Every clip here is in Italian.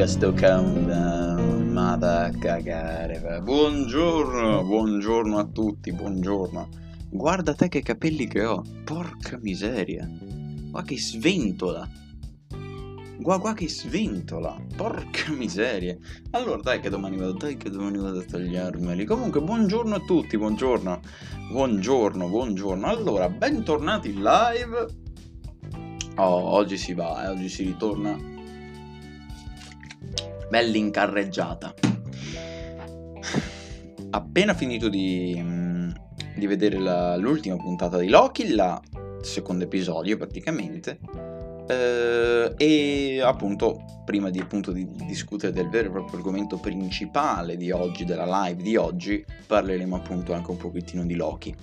mica sto countdown, ma da cagare. Buongiorno, buongiorno a tutti, buongiorno. Guarda te che capelli che ho, porca miseria. Guarda che sventola. Guarda che sventola, porca miseria. Allora dai che domani vado, dai che domani vado a tagliarmeli. Comunque buongiorno a tutti, buongiorno. Buongiorno, buongiorno. Allora, bentornati in live. Oh, oggi si va, eh, oggi si ritorna bella incarreggiata. Appena finito di, mm, di vedere la, l'ultima puntata di Loki, il secondo episodio praticamente, eh, e appunto prima di, appunto, di, discutere del vero e proprio argomento principale di oggi, della live di oggi, parleremo appunto anche un pochettino di Loki.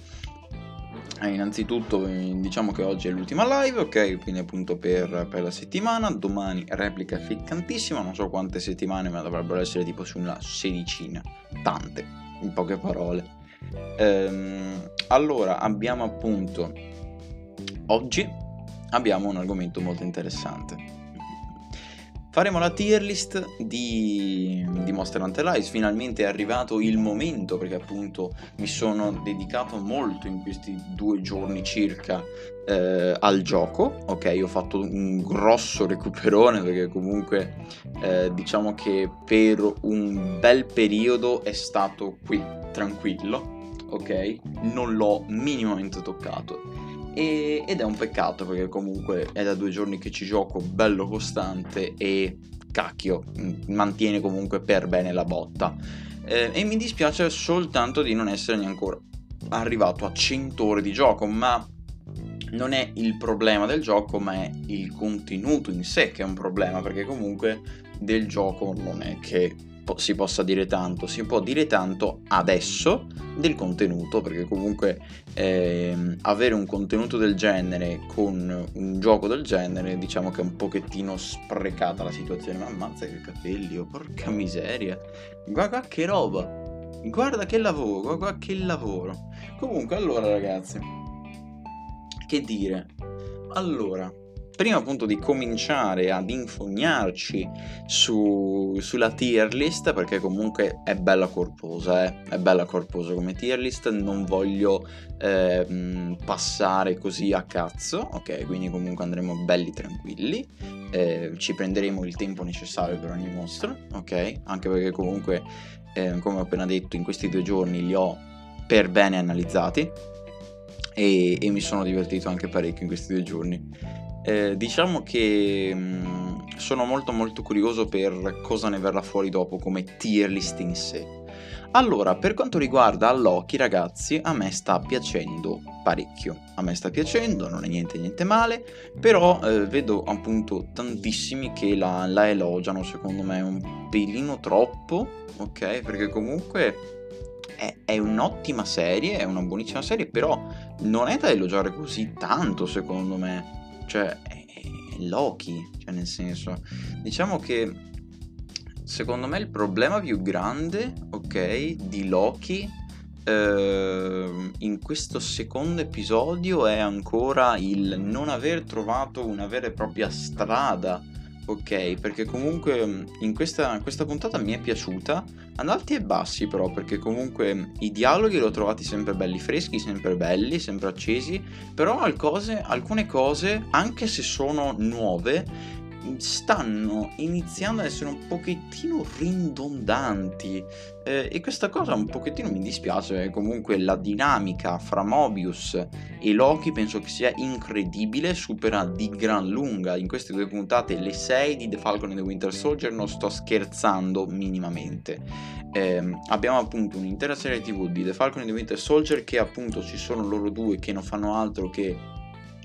Eh, innanzitutto diciamo che oggi è l'ultima live, ok? Quindi appunto per, per, la settimana, domani replica ficcantissima, non so quante settimane, ma dovrebbero essere tipo su una sedicina, tante, in poche parole. Ehm, allora, abbiamo appunto, oggi abbiamo un argomento molto interessante Faremo la tier list di, di Monster Hunter Rise, finalmente è arrivato il momento perché appunto mi sono dedicato molto in questi due giorni circa eh, al gioco, ok ho fatto un grosso recuperone perché comunque eh, diciamo che per un bel periodo è stato qui tranquillo, ok non l'ho minimamente toccato e, ed è un peccato perché comunque è da due giorni che ci gioco bello costante e cacchio mantiene comunque per bene la botta. Eh, e mi dispiace soltanto di non essere neanche arrivato a 100 ore di gioco ma non è il problema del gioco ma è il contenuto in sé che è un problema perché comunque del gioco non è che si possa dire tanto, si può dire tanto adesso del contenuto, perché comunque eh, avere un contenuto del genere con un gioco del genere, diciamo che è un pochettino sprecata la situazione. Ma ammazza che capelli, oh, porca miseria. Guarda che roba. Guarda che lavoro, guarda che lavoro. Comunque, allora ragazzi, che dire? Allora, prima appunto di cominciare ad infognarci su, sulla tier list, perché comunque è bella corposa, eh? è bella corposa come tier list, non voglio eh, passare così a cazzo, ok? Quindi comunque andremo belli tranquilli, eh, ci prenderemo il tempo necessario per ogni mostro, ok? Anche perché comunque, eh, come ho appena detto, in questi due giorni li ho per bene analizzati e, e mi sono divertito anche parecchio in questi due giorni. Eh, diciamo che mh, mm, sono molto molto curioso per cosa ne verrà fuori dopo come tier list in sé. Allora, per quanto riguarda Loki, ragazzi, a me sta piacendo parecchio. A me sta piacendo, non è niente niente male, però eh, vedo appunto tantissimi che la, la elogiano, secondo me un pelino troppo, ok? Perché comunque è, è, un'ottima serie, è una buonissima serie, però non è da elogiare così tanto, secondo me cioè è, è Loki, cioè nel senso, diciamo che secondo me il problema più grande, ok, di Loki eh, in questo secondo episodio è ancora il non aver trovato una vera e propria strada ok? Perché comunque mm, in questa, questa puntata mi è piaciuta, ad alti e bassi però, perché comunque mm, i dialoghi li ho trovati sempre belli freschi, sempre belli, sempre accesi, però alcune cose, anche se sono nuove, stanno iniziando ad essere un pochettino ridondanti eh, e questa cosa un pochettino mi dispiace comunque la dinamica fra Mobius e Loki penso che sia incredibile supera di gran lunga in queste due puntate le 6 di The Falcon and the Winter Soldier non sto scherzando minimamente. Eh, abbiamo appunto un'intera serie tv di The Falcon and the Winter Soldier che appunto ci sono loro due che non fanno altro che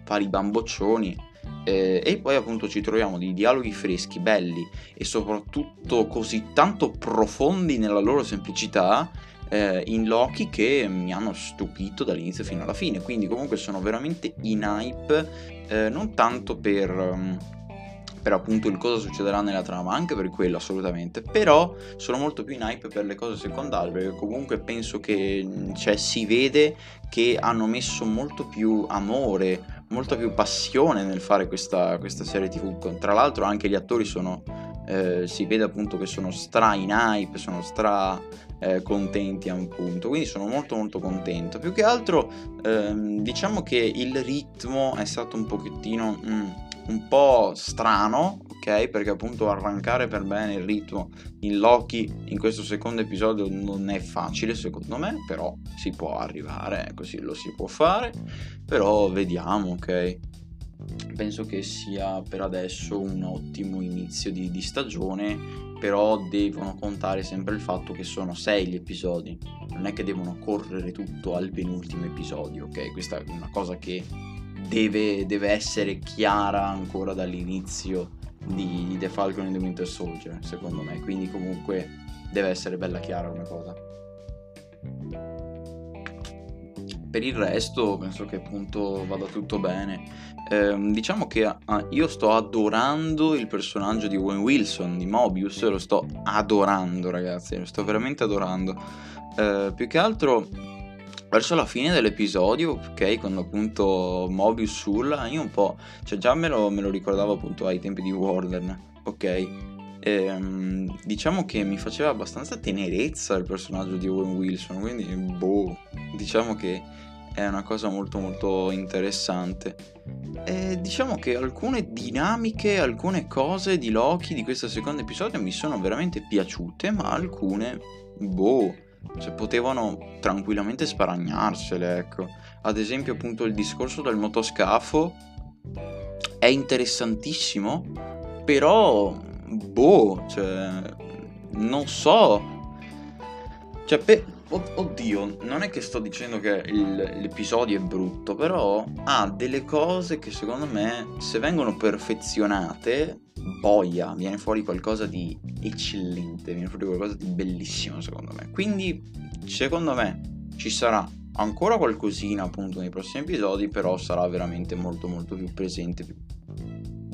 fare i bamboccioni eh, e poi appunto ci troviamo di dialoghi freschi, belli e soprattutto così tanto profondi nella loro semplicità eh, in Loki che mi hanno stupito dall'inizio fino alla fine. Quindi comunque sono veramente in hype, eh, non tanto per... Um, per appunto il cosa succederà nella trama, anche per quello assolutamente, però sono molto più in hype per le cose secondarie, perché comunque penso che cioè, si vede che hanno messo molto più amore, molta più passione nel fare questa, questa serie tv, tra l'altro anche gli attori sono eh, si vede appunto che sono stra in hype, sono stra eh, contenti appunto, quindi sono molto molto contento. Più che altro ehm, diciamo che il ritmo è stato un pochettino mm, un po' strano, ok? Perché appunto arrancare per bene il ritmo in Loki in questo secondo episodio non è facile secondo me, però si può arrivare, così ecco, lo si può fare, però vediamo, ok? penso che sia per adesso un ottimo inizio di, di, stagione, però devono contare sempre il fatto che sono sei gli episodi, non è che devono correre tutto al penultimo episodio, ok? Questa è una cosa che deve, deve essere chiara ancora dall'inizio di, The Falcon and the Winter Soldier, secondo me, quindi comunque deve essere bella chiara una cosa. Per il resto penso che appunto vada tutto bene eh, diciamo che ah, io sto adorando il personaggio di Owen Wilson, di Mobius, lo sto adorando ragazzi, lo sto veramente adorando. Eh, più che altro verso la fine dell'episodio, ok, quando appunto Mobius urla, io un po', cioè già me lo, me lo ricordavo appunto ai tempi di Warden, ok? Ehm, diciamo che mi faceva abbastanza tenerezza il personaggio di Owen Wilson, quindi boh, diciamo che è una cosa molto molto interessante. E diciamo che alcune dinamiche, alcune cose di Loki di questo secondo episodio mi sono veramente piaciute, ma alcune, boh, cioè potevano tranquillamente sparagnarsele, ecco. Ad esempio appunto il discorso del motoscafo è interessantissimo, però, boh, cioè, non so. Cioè, per Oddio, non è che sto dicendo che il, l'episodio è brutto, però ha delle cose che secondo me, se vengono perfezionate, boia, viene fuori qualcosa di eccellente, viene fuori qualcosa di bellissimo secondo me. Quindi, secondo me, ci sarà ancora qualcosina appunto nei prossimi episodi, però sarà veramente molto molto più presente, più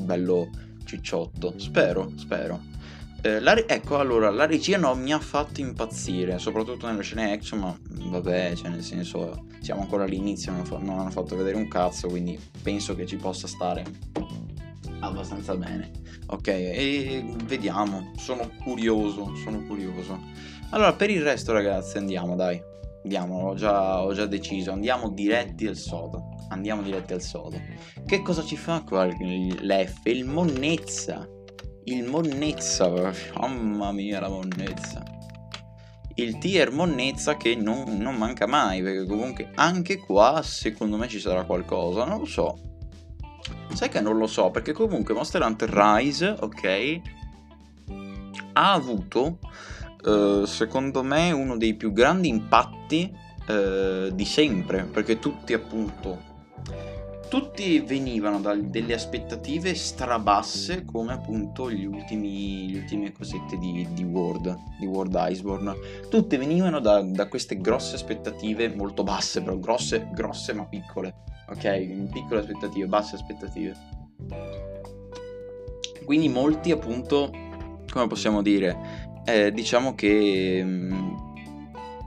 bello cicciotto. Spero, spero. Eh, la, ecco, allora, la regia non mi ha fatto impazzire, soprattutto nelle scene action, ma vabbè, cioè nel senso, siamo ancora all'inizio, non, fa, non hanno fatto vedere un cazzo, quindi penso che ci possa stare abbastanza bene. Ok, e vediamo, sono curioso, sono curioso. Allora, per il resto ragazzi, andiamo, dai. Andiamo, ho già, ho già deciso, andiamo diretti al sodo. Andiamo diretti al sodo. Che cosa ci fa qua l'F? Il monnezza il monnezza, mamma mia la monnezza. Il tier monnezza che non, non, manca mai, perché comunque anche qua secondo me ci sarà qualcosa, non lo so. Sai che non lo so, perché comunque Monster Hunter Rise, ok, ha avuto, eh, secondo me, uno dei più grandi impatti eh, di sempre, perché tutti appunto tutti venivano da delle aspettative strabasse come appunto gli ultimi, le ultime cosette di, di World, di World Iceborne. Tutte venivano da, da, queste grosse aspettative, molto basse però, grosse, grosse ma piccole, ok? Piccole aspettative, basse aspettative. Quindi molti appunto, come possiamo dire, eh, diciamo che... Mh, mm,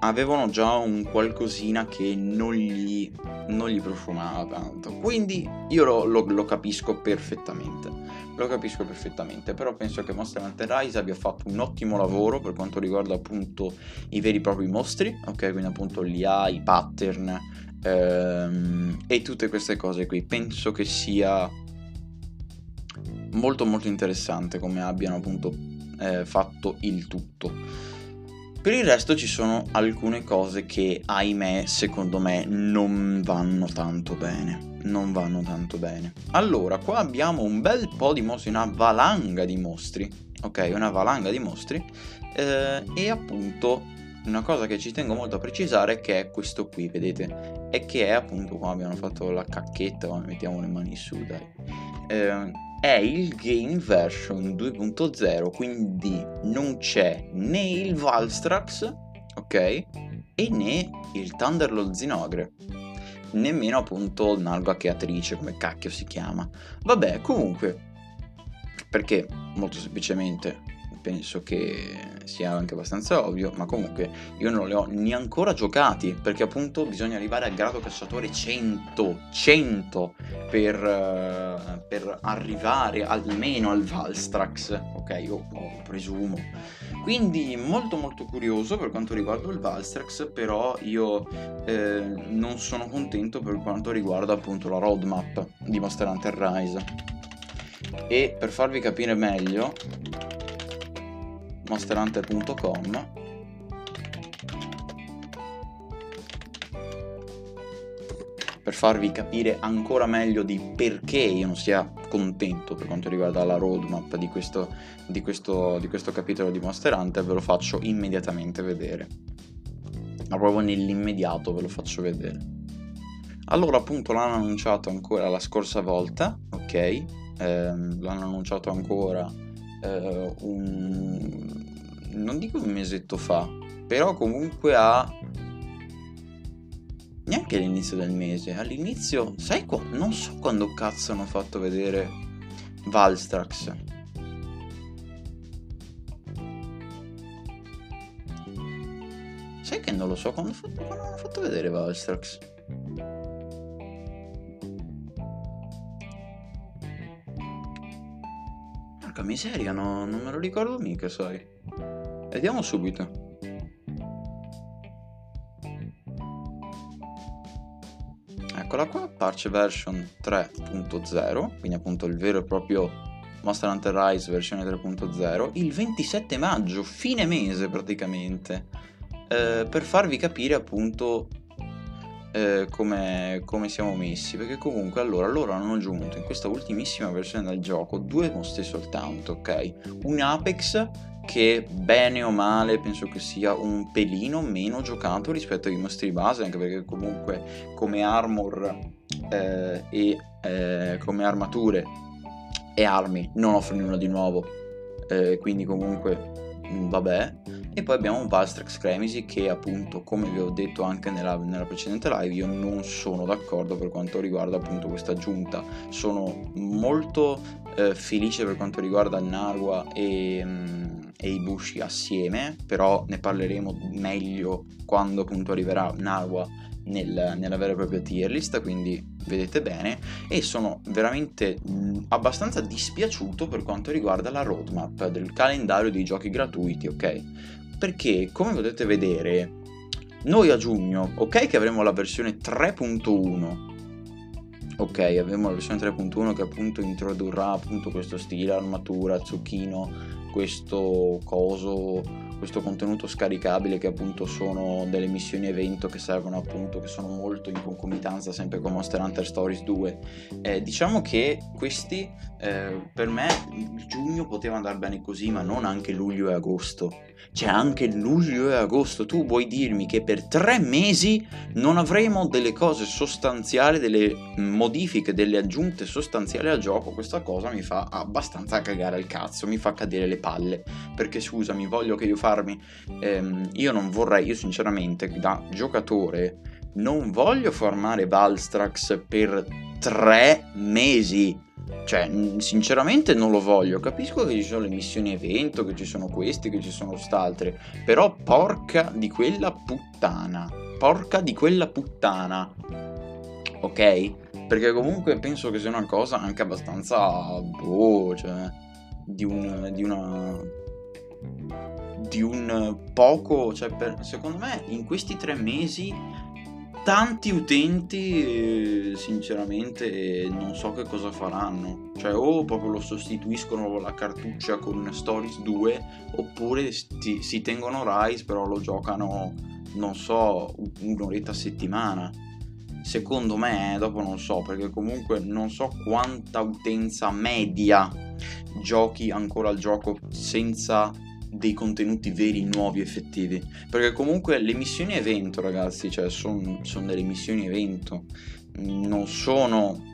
avevano già un qualcosina che non gli, non gli profumava tanto. Quindi io lo, lo, lo, capisco perfettamente. Lo capisco perfettamente, però penso che Monster Hunter Rise abbia fatto un ottimo lavoro per quanto riguarda appunto i veri e propri mostri, ok? Quindi appunto l'IA, i pattern ehm, e tutte queste cose qui. Penso che sia molto molto interessante come abbiano appunto eh, fatto il tutto. Per il resto ci sono alcune cose che, ahimè, secondo me non vanno tanto bene. Non vanno tanto bene. Allora, qua abbiamo un bel po' di mostri, una valanga di mostri. Ok, una valanga di mostri. Eh, e appunto, una cosa che ci tengo molto a precisare che è questo qui, vedete? E che è appunto qua abbiamo fatto la cacchetta, mettiamo le mani su, dai. Eh, è il game version 2.0, quindi non c'è né il Valstrax, ok? E né il Thunderlord Zinogre. Nemmeno appunto Nalga Cheatrice, come cacchio si chiama. Vabbè, comunque, perché molto semplicemente penso che sia anche abbastanza ovvio, ma comunque io non li ho neanche giocati, perché appunto bisogna arrivare al grado cacciatore 100, 100 per, uh, per arrivare almeno al Valstrax, ok? Io presumo. Quindi molto molto curioso per quanto riguarda il Valstrax, però io eh, non sono contento per quanto riguarda appunto la roadmap di Monster Hunter Rise e per farvi capire meglio monsterhunter.com per farvi capire ancora meglio di perché io non sia contento per quanto riguarda la roadmap di questo, di questo, di questo capitolo di Monster Hunter ve lo faccio immediatamente vedere. Ma proprio nell'immediato ve lo faccio vedere. Allora appunto l'hanno annunciato ancora la scorsa volta ok? Ehm, l'hanno annunciato ancora eh, un... non dico un mesetto fa, però comunque a neanche all'inizio del mese, all'inizio, sai qua, non so quando cazzo hanno fatto vedere Valstrax. Sai che non lo so quando, quando hanno fatto vedere Valstrax. Porca miseria, no, non me lo ricordo mica, sai. Vediamo subito. Eccola qua, Parche version 3.0, quindi appunto il vero e proprio Monster Hunter Rise versione 3.0, il 27 maggio, fine mese praticamente, eh, per farvi capire appunto eh, come, come, siamo messi perché comunque allora loro hanno aggiunto in questa ultimissima versione del gioco due mostri soltanto ok? Un Apex che bene o male penso che sia un pelino meno giocato rispetto ai mostri base anche perché comunque come armor eh, e eh, come armature e armi non offre nulla di nuovo. Eh, quindi comunque vabbè. E poi abbiamo Valstrax Cremisi che appunto, come vi ho detto anche nella, nella, precedente live, io non sono d'accordo per quanto riguarda appunto questa aggiunta. Sono molto eh, felice per quanto riguarda Narwa e, mm, e i Bushi assieme, però ne parleremo meglio quando appunto arriverà Narwa nel, nella vera e propria tier list, quindi vedete bene, e sono veramente mh, abbastanza dispiaciuto per quanto riguarda la roadmap del calendario dei giochi gratuiti, ok? Perché come potete vedere, noi a giugno, ok che avremo la versione 3.1, ok avremo la versione 3.1 che appunto introdurrà appunto questo stile armatura zucchino questo coso questo contenuto scaricabile che appunto sono delle missioni evento che servono appunto che sono molto in concomitanza sempre con Monster Hunter Stories 2 eh, diciamo che questi eh, per me giugno poteva andare bene così ma non anche luglio e agosto c'è anche luglio e agosto tu vuoi dirmi che per tre mesi non avremo delle cose sostanziali delle modifiche delle aggiunte sostanziali al gioco questa cosa mi fa abbastanza cagare il cazzo mi fa cadere le palle perché scusami voglio che io farmi. Ehm, io non vorrei, io sinceramente da giocatore non voglio formare Valstrax per tre mesi. Cioè, sinceramente non lo voglio. Capisco che ci sono le missioni evento, che ci sono questi, che ci sono quest'altre. Però porca di quella puttana. Porca di quella puttana. Ok? Perché comunque penso che sia una cosa anche abbastanza. Boh, cioè. Di, un, di una di un poco, cioè per, secondo me in questi tre mesi tanti utenti sinceramente non so che cosa faranno. Cioè o proprio lo sostituiscono la cartuccia con Stories 2 oppure sti, si tengono Rise però lo giocano non so un'oretta a settimana. Secondo me dopo non so perché comunque non so quanta utenza media giochi ancora il gioco senza dei contenuti veri, nuovi, effettivi. Perché comunque le missioni evento, ragazzi, cioè sono son delle missioni evento, non sono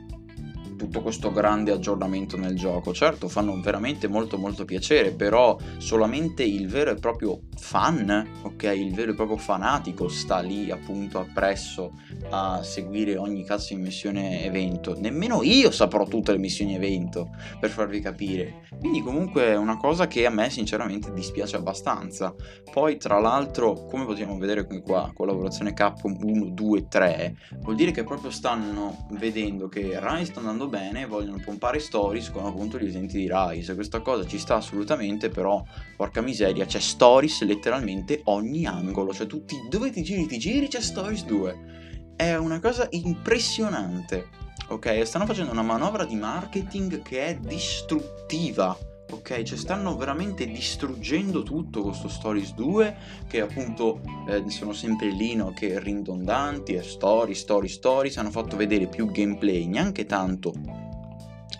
tutto questo grande aggiornamento nel gioco. Certo, fanno veramente molto molto piacere, però solamente il vero e proprio fan, ok, il vero e proprio fanatico sta lì appunto appresso a seguire ogni cazzo di missione evento. Nemmeno io saprò tutte le missioni evento, per farvi capire. Quindi comunque è una cosa che a me sinceramente dispiace abbastanza. Poi tra l'altro, come possiamo vedere qui qua, collaborazione Capcom 1, 2, 3, vuol dire che proprio stanno vedendo che Rise sta andando bene vogliono pompare stories con appunto gli esenti di Rise. Questa cosa ci sta assolutamente, però porca miseria, c'è stories letteralmente ogni angolo, cioè tutti dove ti giri ti giri c'è stories 2. È una cosa impressionante. Ok, stanno facendo una manovra di marketing che è distruttiva ok? Cioè stanno veramente distruggendo tutto con sto Stories 2 che appunto eh, sono sempre lì no? che ridondanti e story, story, stories hanno fatto vedere più gameplay, neanche tanto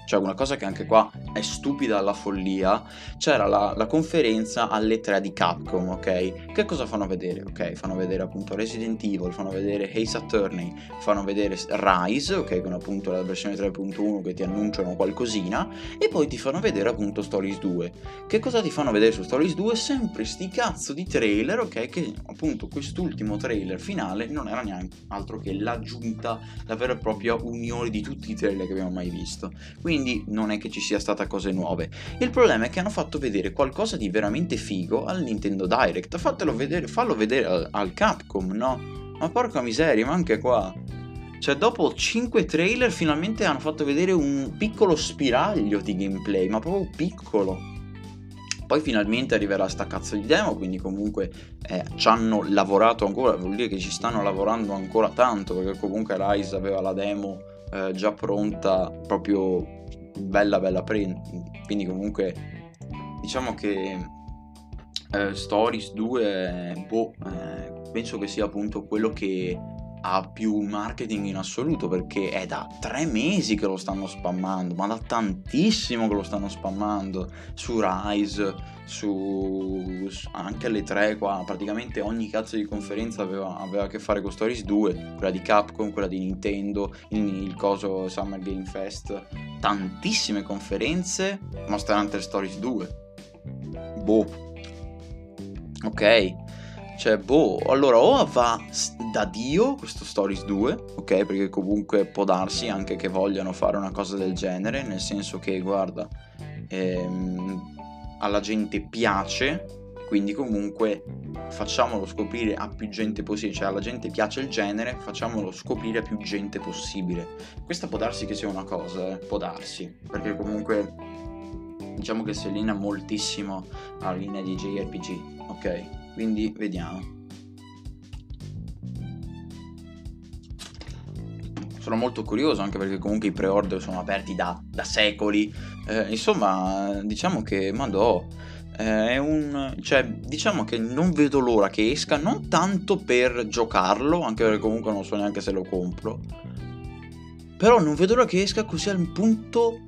cioè una cosa che anche qua è stupida alla follia, c'era la, la, conferenza alle 3 di Capcom, ok? Che cosa fanno vedere? Ok, fanno vedere appunto Resident Evil, fanno vedere Ace Attorney, fanno vedere Rise, ok, con appunto la versione 3.1 che ti annunciano qualcosina, e poi ti fanno vedere appunto Stories 2. Che cosa ti fanno vedere su Stories 2? Sempre sti cazzo di trailer, ok? Che appunto quest'ultimo trailer finale non era neanche altro che l'aggiunta, la vera e propria unione di tutti i trailer che abbiamo mai visto. Quindi quindi non è che ci sia stata cose nuove. Il problema è che hanno fatto vedere qualcosa di veramente figo al Nintendo Direct. Fatelo vedere, fallo vedere al, al Capcom, no? Ma porca miseria, ma anche qua. Cioè, dopo 5 trailer, finalmente hanno fatto vedere un piccolo spiraglio di gameplay, ma proprio piccolo. Poi finalmente arriverà sta cazzo di demo, quindi comunque eh, ci hanno lavorato ancora, vuol dire che ci stanno lavorando ancora tanto, perché comunque Rise aveva la demo eh, già pronta proprio bella bella print quindi comunque diciamo che eh, Stories 2 boh, eh, penso che sia appunto quello che ha più marketing in assoluto perché è da tre mesi che lo stanno spammando, ma da tantissimo che lo stanno spammando su Rise, su, anche alle tre qua, praticamente ogni cazzo di conferenza aveva, aveva, a che fare con Stories 2, quella di Capcom, quella di Nintendo, il, il coso Summer Game Fest, tantissime conferenze, Monster Hunter Stories 2. Boh. Ok cioè, boh, allora o va da Dio questo Stories 2, ok? Perché comunque può darsi anche che vogliano fare una cosa del genere, nel senso che, guarda, ehm, alla gente piace, quindi comunque facciamolo scoprire a più gente possibile, cioè alla gente piace il genere, facciamolo scoprire a più gente possibile. Questa può darsi che sia una cosa, eh? può darsi, perché comunque diciamo che si allinea moltissimo alla linea di JRPG, ok? Quindi vediamo. Sono molto curioso anche perché comunque i pre-order sono aperti da, da secoli. Eh, insomma diciamo che Madò eh, è un cioè diciamo che non vedo l'ora che esca non tanto per giocarlo anche perché comunque non so neanche se lo compro però non vedo l'ora che esca così al punto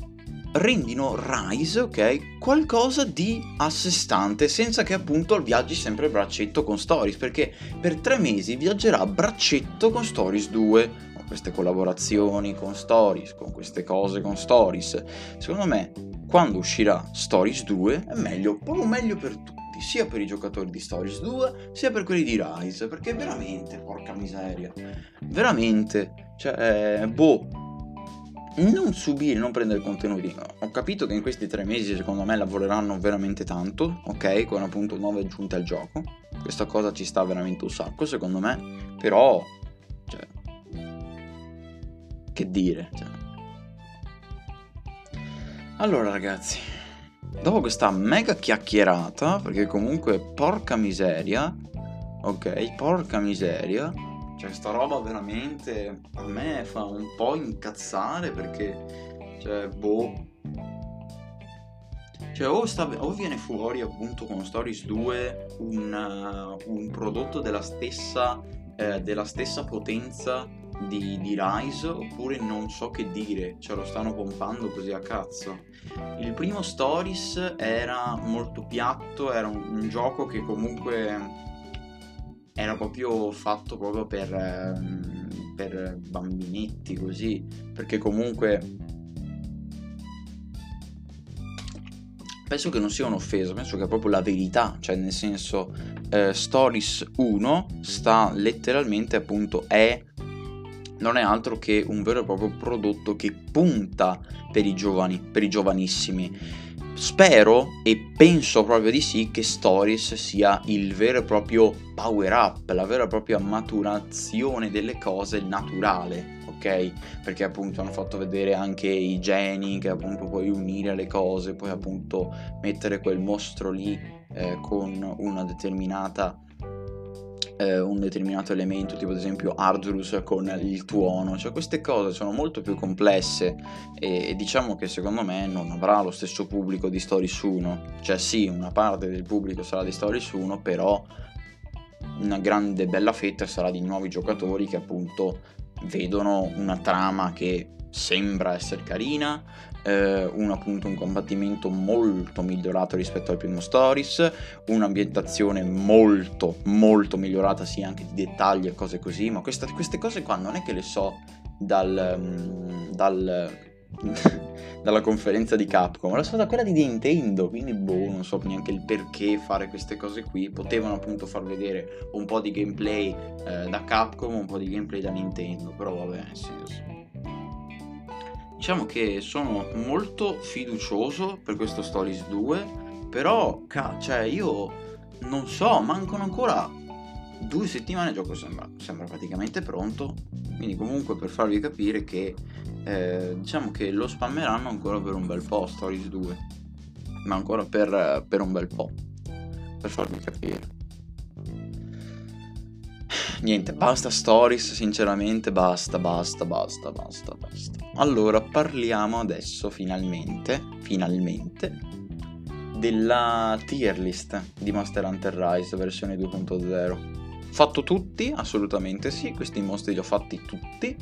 rendino Rise, ok, qualcosa di a sé stante, senza che appunto viaggi sempre braccetto con Stories, perché per tre mesi viaggerà braccetto con Stories 2, con queste collaborazioni con Stories, con queste cose con Stories. Secondo me, quando uscirà Stories 2 è meglio, proprio meglio per tutti sia per i giocatori di Stories 2 sia per quelli di Rise perché veramente porca miseria veramente cioè boh non subire, non prendere contenuti. Ho capito che in questi tre mesi secondo me lavoreranno veramente tanto, ok? Con appunto nuove aggiunte al gioco. Questa cosa ci sta veramente un sacco secondo me. Però, cioè, che dire. Cioè. Allora ragazzi, dopo questa mega chiacchierata, perché comunque porca miseria, ok? Porca miseria cioè, sta roba veramente a me fa un po' incazzare perché, cioè, boh. Cioè, o, sta, o viene fuori appunto con Stories 2 un, uh, un prodotto della stessa, eh, della stessa potenza di, di, Rise oppure non so che dire, ce lo stanno pompando così a cazzo. Il primo Stories era molto piatto, era un, un gioco che comunque era proprio fatto proprio per, ehm, per bambinetti così, perché comunque penso che non sia un'offesa, penso che è proprio la verità, cioè nel senso eh, Stories 1 sta letteralmente appunto è non è altro che un vero e proprio prodotto che punta per i giovani, per i giovanissimi. Spero e penso proprio di sì che Stories sia il vero e proprio power up, la vera e propria maturazione delle cose naturale, ok? Perché appunto hanno fatto vedere anche i geni che appunto puoi unire le cose, puoi appunto mettere quel mostro lì eh, con una determinata eh, un determinato elemento, tipo ad esempio Ardrus con il tuono, cioè queste cose sono molto più complesse e, e, diciamo che secondo me non avrà lo stesso pubblico di Stories 1, cioè sì, una parte del pubblico sarà di Stories 1, però una grande bella fetta sarà di nuovi giocatori che appunto vedono una trama che sembra essere carina, eh, un appunto un combattimento molto migliorato rispetto al primo Stories, un'ambientazione molto molto migliorata sia anche di dettagli e cose così, ma questa, queste cose qua non è che le so dal, mm, dal dalla conferenza di Capcom, la so da quella di Nintendo, quindi boh, non so neanche il perché fare queste cose qui, potevano appunto far vedere un po' di gameplay eh, da Capcom, un po' di gameplay da Nintendo, però vabbè, nel senso diciamo che sono molto fiducioso per questo Stories 2, però, ca- cioè, io non so, mancano ancora due settimane, il gioco sembra, sembra praticamente pronto, quindi comunque per farvi capire che eh, diciamo che lo spammeranno ancora per un bel po' Stories 2, ma ancora per, per un bel po', per farvi capire niente, basta stories, sinceramente, basta, basta, basta, basta, basta. Allora, parliamo adesso finalmente, finalmente, della tier list di Monster Hunter Rise versione 2.0. Fatto tutti? Assolutamente sì, questi mostri li ho fatti tutti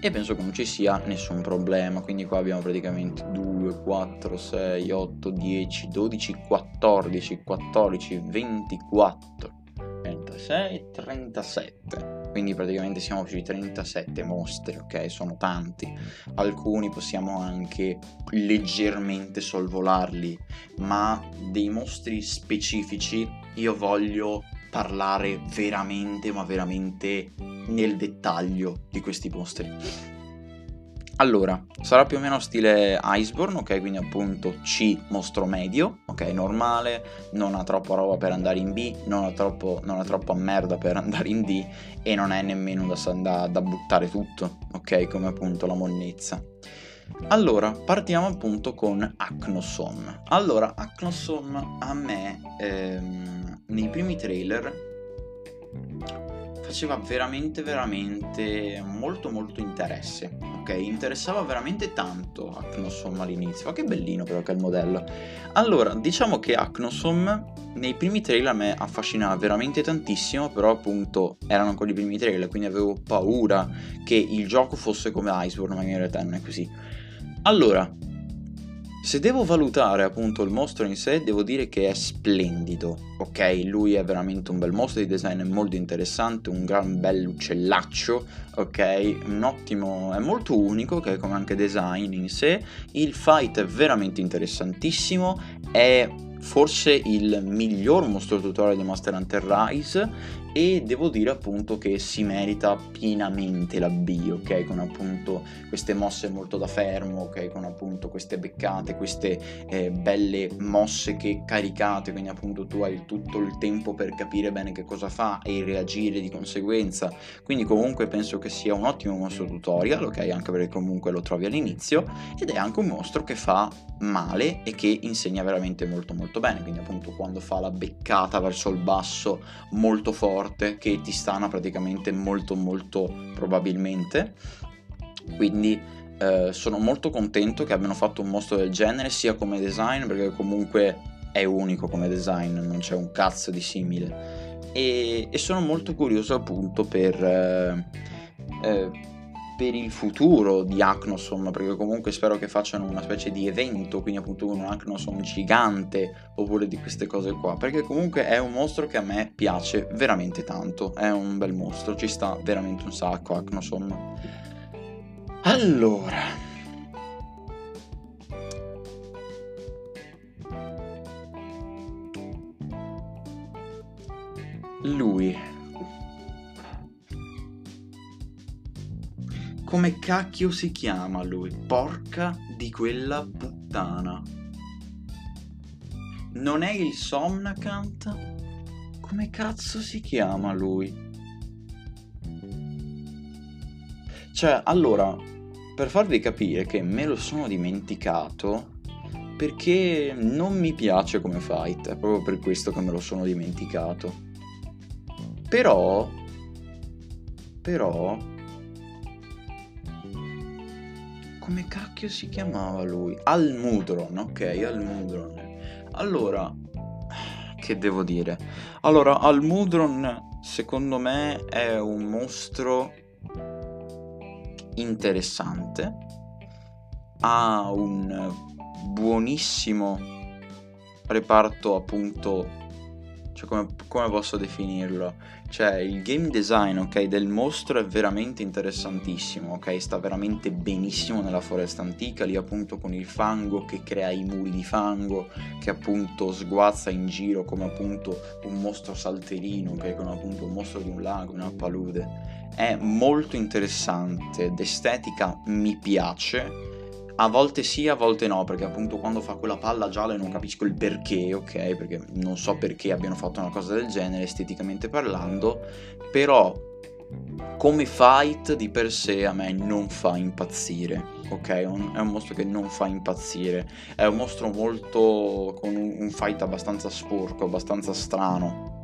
e penso che non ci sia nessun problema quindi qua abbiamo praticamente 2 4 6 8 10 12 14 14 24 36, 37. Quindi praticamente siamo sui 37 mostri, ok? Sono tanti. Alcuni possiamo anche leggermente solvolarli, ma dei mostri specifici io voglio parlare veramente, ma veramente nel dettaglio di questi mostri. Allora, sarà più o meno stile Iceborne, ok? Quindi appunto C mostro medio, ok? Normale, non ha troppa roba per andare in B, non ha, troppo, non ha troppa merda per andare in D e non è nemmeno da, da, da buttare tutto, ok? Come appunto la monnezza. Allora, partiamo appunto con Acnosom. Allora, Acnosom a me, ehm, nei primi trailer faceva veramente veramente molto molto interesse ok? Interessava veramente tanto Acnosom all'inizio ma che bellino però che è il modello. Allora diciamo che Acnosom nei primi trailer a me affascinava veramente tantissimo però appunto erano ancora i primi trailer quindi avevo paura che il gioco fosse come Iceborne ma in realtà non è così. Allora se devo valutare appunto il mostro in sé, devo dire che è splendido, ok? Lui è veramente un bel mostro, il design è molto interessante, un gran bel uccellaccio, ok? Un ottimo, è molto unico, ok? Come anche design in sé. Il fight è veramente interessantissimo, è forse il miglior mostro tutorial di Master Hunter Rise e devo dire appunto che si merita pienamente la B, ok? Con appunto queste mosse molto da fermo, ok? Con appunto queste beccate, queste eh, belle mosse che caricate, quindi appunto tu hai tutto il tempo per capire bene che cosa fa e reagire di conseguenza. Quindi comunque penso che sia un ottimo mostro tutorial, ok? Anche perché comunque lo trovi all'inizio ed è anche un mostro che fa male e che insegna veramente molto molto bene, quindi appunto quando fa la beccata verso il basso molto forte forte che ti stana praticamente molto molto probabilmente. Quindi eh, sono molto contento che abbiano fatto un mostro del genere sia come design perché comunque è unico come design non c'è un cazzo di simile. E, e sono molto curioso appunto per eh, eh, per il futuro di Acnosom, perché comunque spero che facciano una specie di evento, quindi appunto un Acnosom gigante, oppure di queste cose qua, perché comunque è un mostro che a me piace veramente tanto, è un bel mostro, ci sta veramente un sacco Acnosom. Allora... Lui Come cacchio si chiama lui? Porca di quella puttana. Non è il Somnacant? Come cazzo si chiama lui? Cioè, allora, per farvi capire che me lo sono dimenticato perché non mi piace come fight, è proprio per questo che me lo sono dimenticato. Però però come cacchio si chiamava lui? Almudron, ok, Almudron. Allora, che devo dire? Allora, Almudron secondo me è un mostro interessante, ha un buonissimo reparto appunto cioè come, come, posso definirlo? Cioè il game design ok del mostro è veramente interessantissimo, ok? Sta veramente benissimo nella foresta antica, lì appunto con il fango che crea i muri di fango, che appunto sguazza in giro come appunto un mostro salterino, ok? Come appunto un mostro di un lago, una palude è molto interessante, d'estetica mi piace, a volte sì, a volte no, perché appunto quando fa quella palla gialla non capisco il perché, ok? Perché non so perché abbiano fatto una cosa del genere esteticamente parlando, però come fight di per sé a me non fa impazzire, ok? È un, mostro che non fa impazzire, è un mostro molto con un fight abbastanza sporco, abbastanza strano,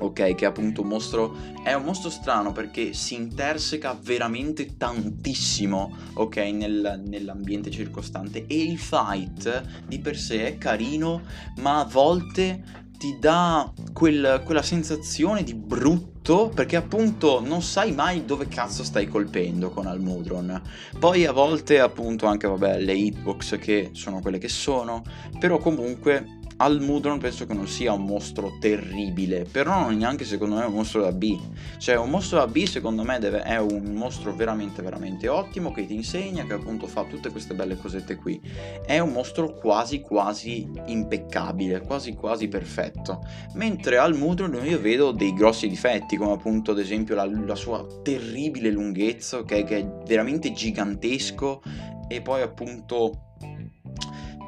ok? Che appunto un mostro è un mostro strano perché si interseca veramente tantissimo, ok? Nel, nell'ambiente circostante e il fight di per sé è carino, ma a volte ti dà quel, quella sensazione di brutto perché appunto non sai mai dove cazzo stai colpendo con Almudron. Poi a volte appunto anche vabbè le hitbox che sono quelle che sono, però comunque Almudron penso che non sia un mostro terribile, però non è neanche secondo me un mostro da B. Cioè un mostro da B secondo me deve, è un mostro veramente veramente ottimo che ti insegna, che appunto fa tutte queste belle cosette qui. È un mostro quasi quasi impeccabile, quasi quasi perfetto. Mentre Almudron io vedo dei grossi difetti, come appunto ad esempio la, la sua terribile lunghezza, okay, che è veramente gigantesco, e poi appunto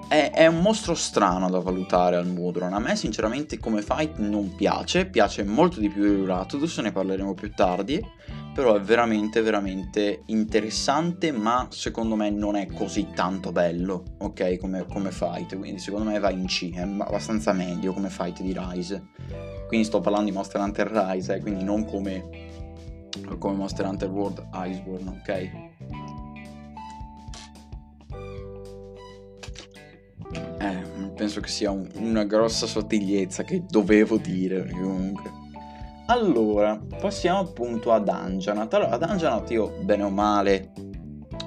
è, è, un mostro strano da valutare al Mudron. A me, sinceramente, come fight non piace. Piace molto di più di Ratudus, ne parleremo più tardi. Però è veramente, veramente interessante. Ma secondo me non è così tanto bello, ok? Come, come fight. Quindi, secondo me va in C. È abbastanza medio come fight di Rise. Quindi, sto parlando di Monster Hunter Rise, eh, quindi non come, come Monster Hunter World Iceborne, ok? Penso che sia un, una grossa sottigliezza che dovevo dire comunque. Allora, passiamo appunto ad Anjanat. Allora, ad Anjanat io bene o male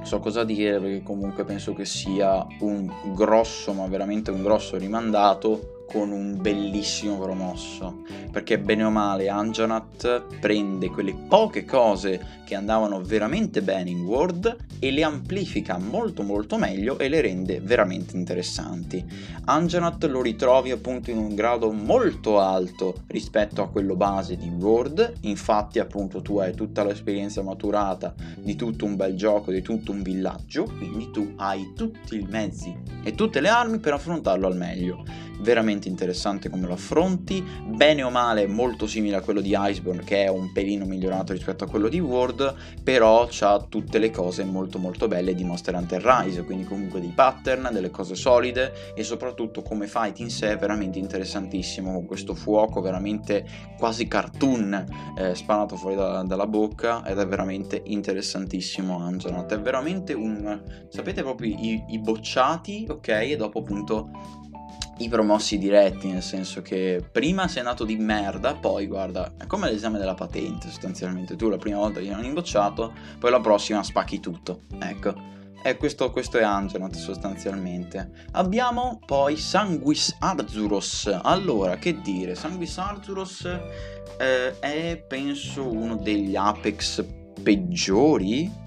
so cosa dire perché comunque penso che sia un grosso, ma veramente un grosso rimandato con un bellissimo promosso, perché bene o male Anjanat prende quelle poche cose che andavano veramente bene in Word e le amplifica molto molto meglio e le rende veramente interessanti. Anjanat lo ritrovi appunto in un grado molto alto rispetto a quello base di Word, infatti appunto tu hai tutta l'esperienza maturata di tutto un bel gioco, di tutto un villaggio, quindi tu hai tutti i mezzi e tutte le armi per affrontarlo al meglio. Veramente interessante come lo affronti, bene o male molto simile a quello di Iceborne che è un pelino migliorato rispetto a quello di World, però ha tutte le cose molto molto belle di Monster Hunter Rise, quindi comunque dei pattern, delle cose solide e soprattutto come fight in sé è veramente interessantissimo, con questo fuoco veramente quasi cartoon eh, sparato fuori da, dalla bocca ed è veramente interessantissimo Anjanat, è veramente un... sapete proprio i, i bocciati, ok? E dopo appunto i promossi diretti, nel senso che prima sei nato di merda, poi guarda, è come l'esame della patente sostanzialmente, tu la prima volta vieni hanno imbocciato, poi la prossima spacchi tutto, ecco. E questo, questo è Angelat sostanzialmente. Abbiamo poi Sanguis Arzuros. Allora, che dire, Sanguis Arzuros eh, è penso uno degli Apex peggiori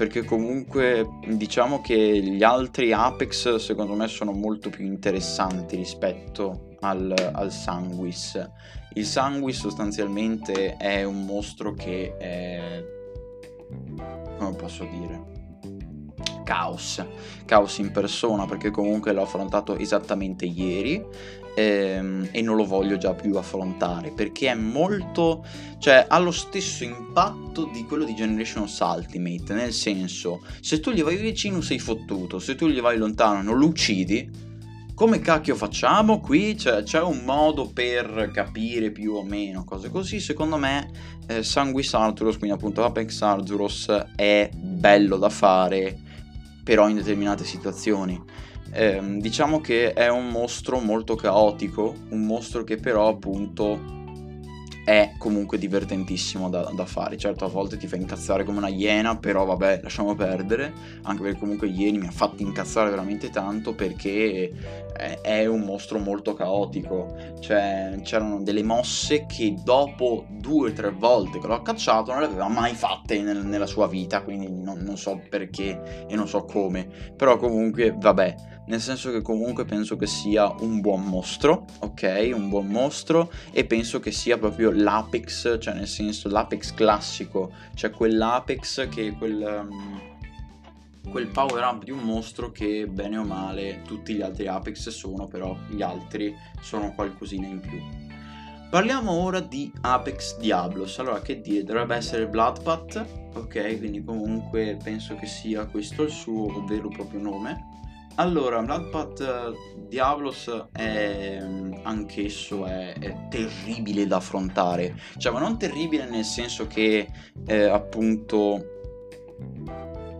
perché comunque diciamo che gli altri Apex secondo me sono molto più interessanti rispetto al, al Sanguis. Il Sanguis sostanzialmente è un mostro che è... come posso dire? Caos, caos in persona perché comunque l'ho affrontato esattamente ieri ehm, e non lo voglio già più affrontare perché è molto, cioè ha lo stesso impatto di quello di Generations Ultimate, nel senso se tu gli vai vicino sei fottuto, se tu gli vai lontano non lo uccidi, come cacchio facciamo qui? Cioè, c'è un modo per capire più o meno cose così. Secondo me, eh, Sanguis Arturos, quindi appunto Apex Arturos, è bello da fare, però in determinate situazioni. Eh, diciamo che è un mostro molto caotico, un mostro che però appunto è comunque divertentissimo da, da, fare. Certo, a volte ti fa incazzare come una iena, però vabbè, lasciamo perdere. Anche perché comunque ieri mi ha fatto incazzare veramente tanto perché è, è un mostro molto caotico. Cioè, c'erano delle mosse che dopo due o tre volte che l'ho cacciato non le aveva mai fatte nel, nella sua vita. Quindi non, non so perché e non so come. Però comunque, vabbè nel senso che comunque penso che sia un buon mostro, ok? Un buon mostro e penso che sia proprio l'Apex, cioè nel senso l'Apex classico, cioè quell'Apex che quel... Um, quel power up di un mostro che bene o male tutti gli altri Apex sono, però gli altri sono qualcosina in più. Parliamo ora di Apex Diablos. Allora, che dire, dovrebbe essere Bloodpath, ok? Quindi comunque penso che sia questo il suo vero proprio nome. Allora, Bloodpath eh, Diablos è anch'esso è, è, terribile da affrontare. Cioè, ma non terribile nel senso che eh, appunto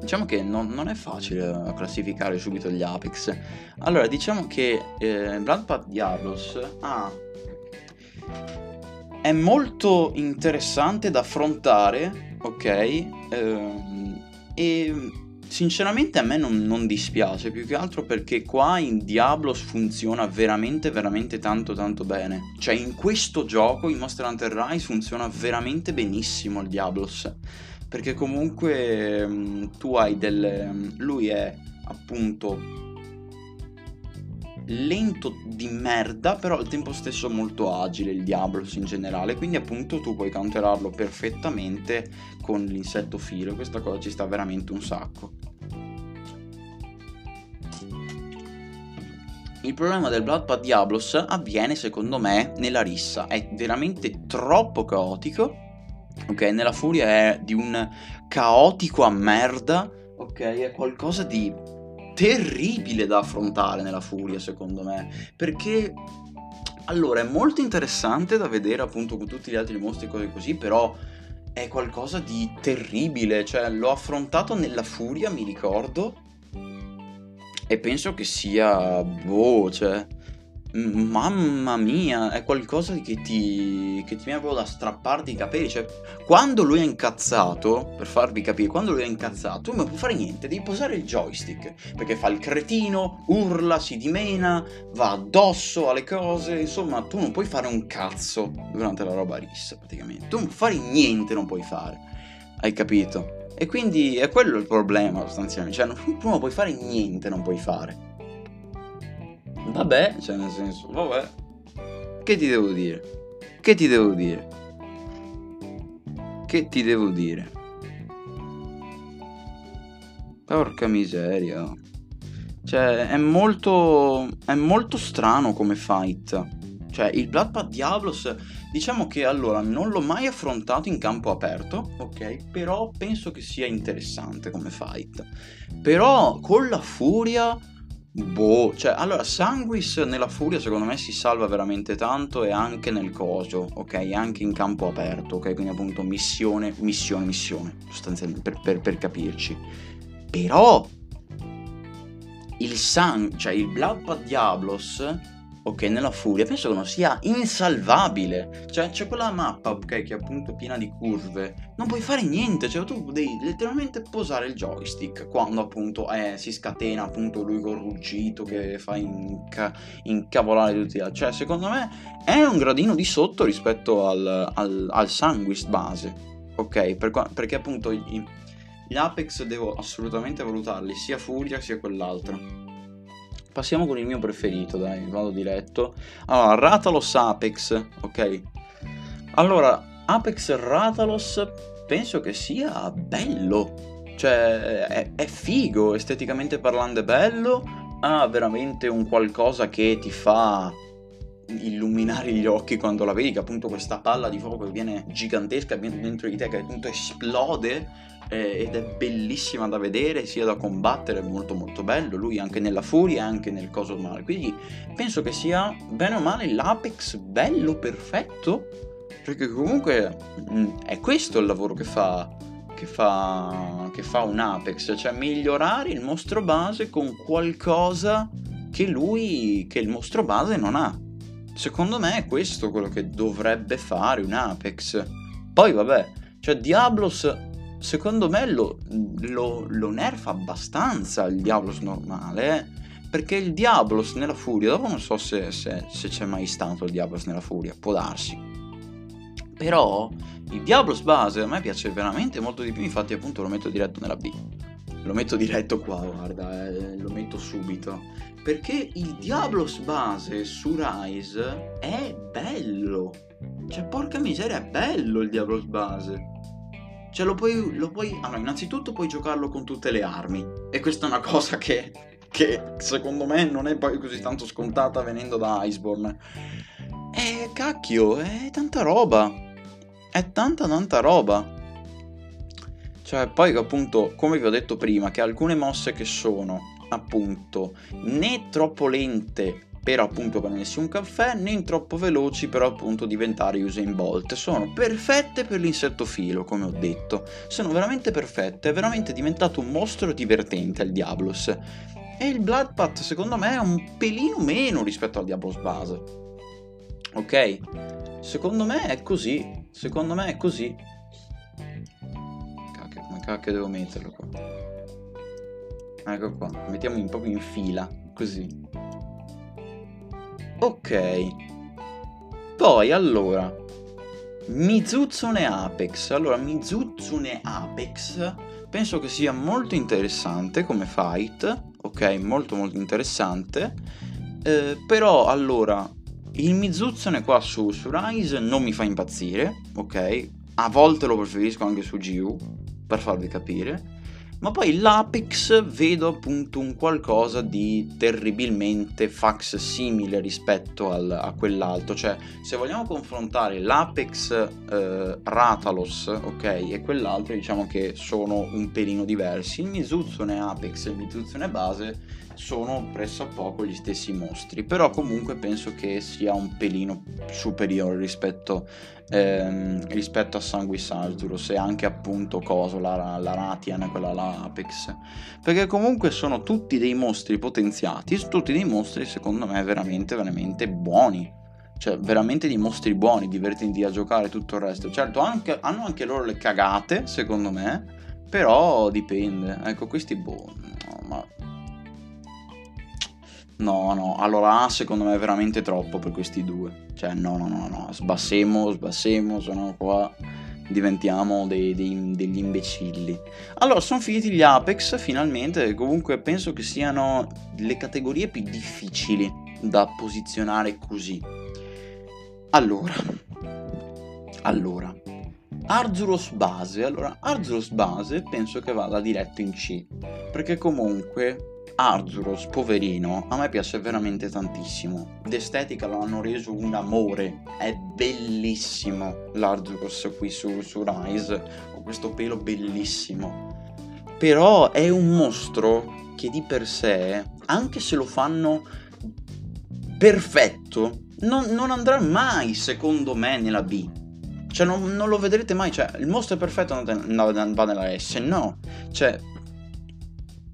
diciamo che non, non, è facile classificare subito gli Apex. Allora, diciamo che eh, Bloodpath Diablos ha... è molto interessante da affrontare, ok? Ehm, e Sinceramente a me non, non, dispiace, più che altro perché qua in Diablos funziona veramente veramente tanto tanto bene. Cioè in questo gioco, in Monster Hunter Rise, funziona veramente benissimo il Diablos. Perché comunque mm, tu hai del... Mm, lui è appunto lento di merda, però al tempo stesso molto agile il Diablos in generale, quindi appunto tu puoi counterarlo perfettamente con l'insetto filo, questa cosa ci sta veramente un sacco. Il problema del Bloodpath Diablos avviene secondo me nella rissa, è veramente troppo caotico, ok? Nella furia è di un caotico a merda, ok? È qualcosa di terribile da affrontare nella furia, secondo me, perché allora è molto interessante da vedere appunto con tutti gli altri mostri e cose così, però è qualcosa di terribile, cioè l'ho affrontato nella furia, mi ricordo, e penso che sia boh, cioè Mamma mia, è qualcosa che ti, che ti viene proprio da strapparti i capelli. Cioè, quando lui è incazzato, per farvi capire, quando lui è incazzato, tu non puoi fare niente, devi posare il joystick. Perché fa il cretino, urla, si dimena, va addosso alle cose. Insomma, tu non puoi fare un cazzo durante la roba rissa, praticamente. Tu non puoi fare niente, non puoi fare. Hai capito? E quindi è quello il problema, sostanzialmente. Cioè, tu non puoi fare niente, non puoi fare. Vabbè, cioè nel senso, vabbè. Che ti devo dire? Che ti devo dire? Che ti devo dire? Porca miseria. Cioè, è molto. È molto strano come fight. Cioè, il Bloodpath Diablos, diciamo che allora non l'ho mai affrontato in campo aperto, ok? Però penso che sia interessante come fight. Però con la furia Boh, cioè, allora, Sanguis nella furia secondo me si salva veramente tanto e anche nel coso, ok? Anche in campo aperto, ok? Quindi appunto missione, missione, missione, sostanzialmente, per, per, per capirci. Però, il Sang, cioè il Bloodpath Diablos ok, nella furia, penso che non sia insalvabile. Cioè, c'è quella mappa, ok, che è appunto piena di curve. Non puoi fare niente, cioè tu devi letteralmente posare il joystick quando appunto eh, si scatena appunto lui col ruggito che fa inca- incavolare tutti. Cioè, secondo me è un gradino di sotto rispetto al, al, al Sanguis base, ok? Per qua- perché appunto gli, gli Apex devo assolutamente valutarli, sia Furia sia quell'altro passiamo con il mio preferito, dai, vado diretto. Allora, Ratalos Apex, ok? Allora, Apex Ratalos penso che sia bello, cioè è, è figo, esteticamente parlando è bello, ha veramente un qualcosa che ti fa illuminare gli occhi quando la vedi, che appunto questa palla di fuoco che viene gigantesca viene dentro di te, che appunto esplode eh, ed è bellissima da vedere, sia da combattere, è molto molto bello, lui anche nella furia anche nel coso male, quindi penso che sia bene o male l'apex bello, perfetto, perché comunque mh, mm, è questo il lavoro che fa, che fa, che fa un apex, cioè migliorare il mostro base con qualcosa che lui, che il mostro base non ha. Secondo me è questo quello che dovrebbe fare un Apex. Poi vabbè, cioè Diablos secondo me lo, lo, lo nerfa abbastanza il Diablos normale, eh? perché il Diablos nella furia, dopo non so se, se, se c'è mai stato il Diablos nella furia, può darsi. Però il Diablos base a me piace veramente molto di più, infatti appunto lo metto diretto nella B. Lo metto diretto qua, guarda, eh, lo metto subito. Perché il Diablos base su Rise è bello. Cioè, porca miseria, è bello il Diablos base. Cioè, lo puoi, lo puoi... Allora, innanzitutto puoi giocarlo con tutte le armi. E questa è una cosa che, che secondo me non è poi così tanto scontata venendo da Iceborne. E cacchio, è tanta roba. È tanta tanta roba. Cioè, poi appunto, come vi ho detto prima, che alcune mosse che sono appunto né troppo lente per appunto prendersi un caffè, né troppo veloci per appunto diventare Usain Bolt. Sono perfette per l'insetto filo, come ho detto. Sono veramente perfette, è veramente diventato un mostro divertente al Diablos. E il Bloodpath secondo me è un pelino meno rispetto al Diablos base. Ok? Secondo me è così. Secondo me è così cacchio devo metterlo qua? Ecco qua, mettiamo un po' in fila, così. Ok. Poi, allora, Mizutsune Apex. Allora, Mizutsune Apex penso che sia molto interessante come fight, ok? Molto molto interessante. Eh, però, allora, il Mizutsune qua su, su Rise non mi fa impazzire, ok? A volte lo preferisco anche su GU, per farvi capire. Ma poi l'Apex vedo appunto un qualcosa di terribilmente fax simile rispetto al, a quell'altro. Cioè, se vogliamo confrontare l'Apex eh, Ratalos, ok, e quell'altro, diciamo che sono un pelino diversi. Il Mizutsune Apex e il Mizutsune Base sono pressappoco gli stessi mostri, però comunque penso che sia un pelino superiore rispetto, ehm, rispetto a Sanguis Arzuros e anche appunto Coso, la, la Ratian, quella la Apex, perché comunque sono tutti dei mostri potenziati, tutti dei mostri secondo me veramente veramente buoni. Cioè, veramente dei mostri buoni, divertenti a giocare tutto il resto. Certo, anche, hanno anche loro le cagate, secondo me, però dipende. Ecco, questi boh, No, no, allora secondo me è veramente troppo per questi due. Cioè, no, no, no, no, sbassemo, sbassemo, sono qua diventiamo dei, dei, degli imbecilli. Allora, sono finiti gli Apex, finalmente, comunque penso che siano le categorie più difficili da posizionare così. Allora, allora, Arzuros base, allora, Arzuros base penso che vada diretto in C, perché comunque Arzuros, poverino, a me piace veramente tantissimo. D'estetica lo hanno reso un amore. È bellissimo l'Arzuros qui su, su Rise. Ho questo pelo bellissimo. Però è un mostro che di per sé, anche se lo fanno perfetto, non, non andrà mai, secondo me, nella B. Cioè, non, non, lo vedrete mai. Cioè, il mostro è perfetto va nella S. No. Cioè,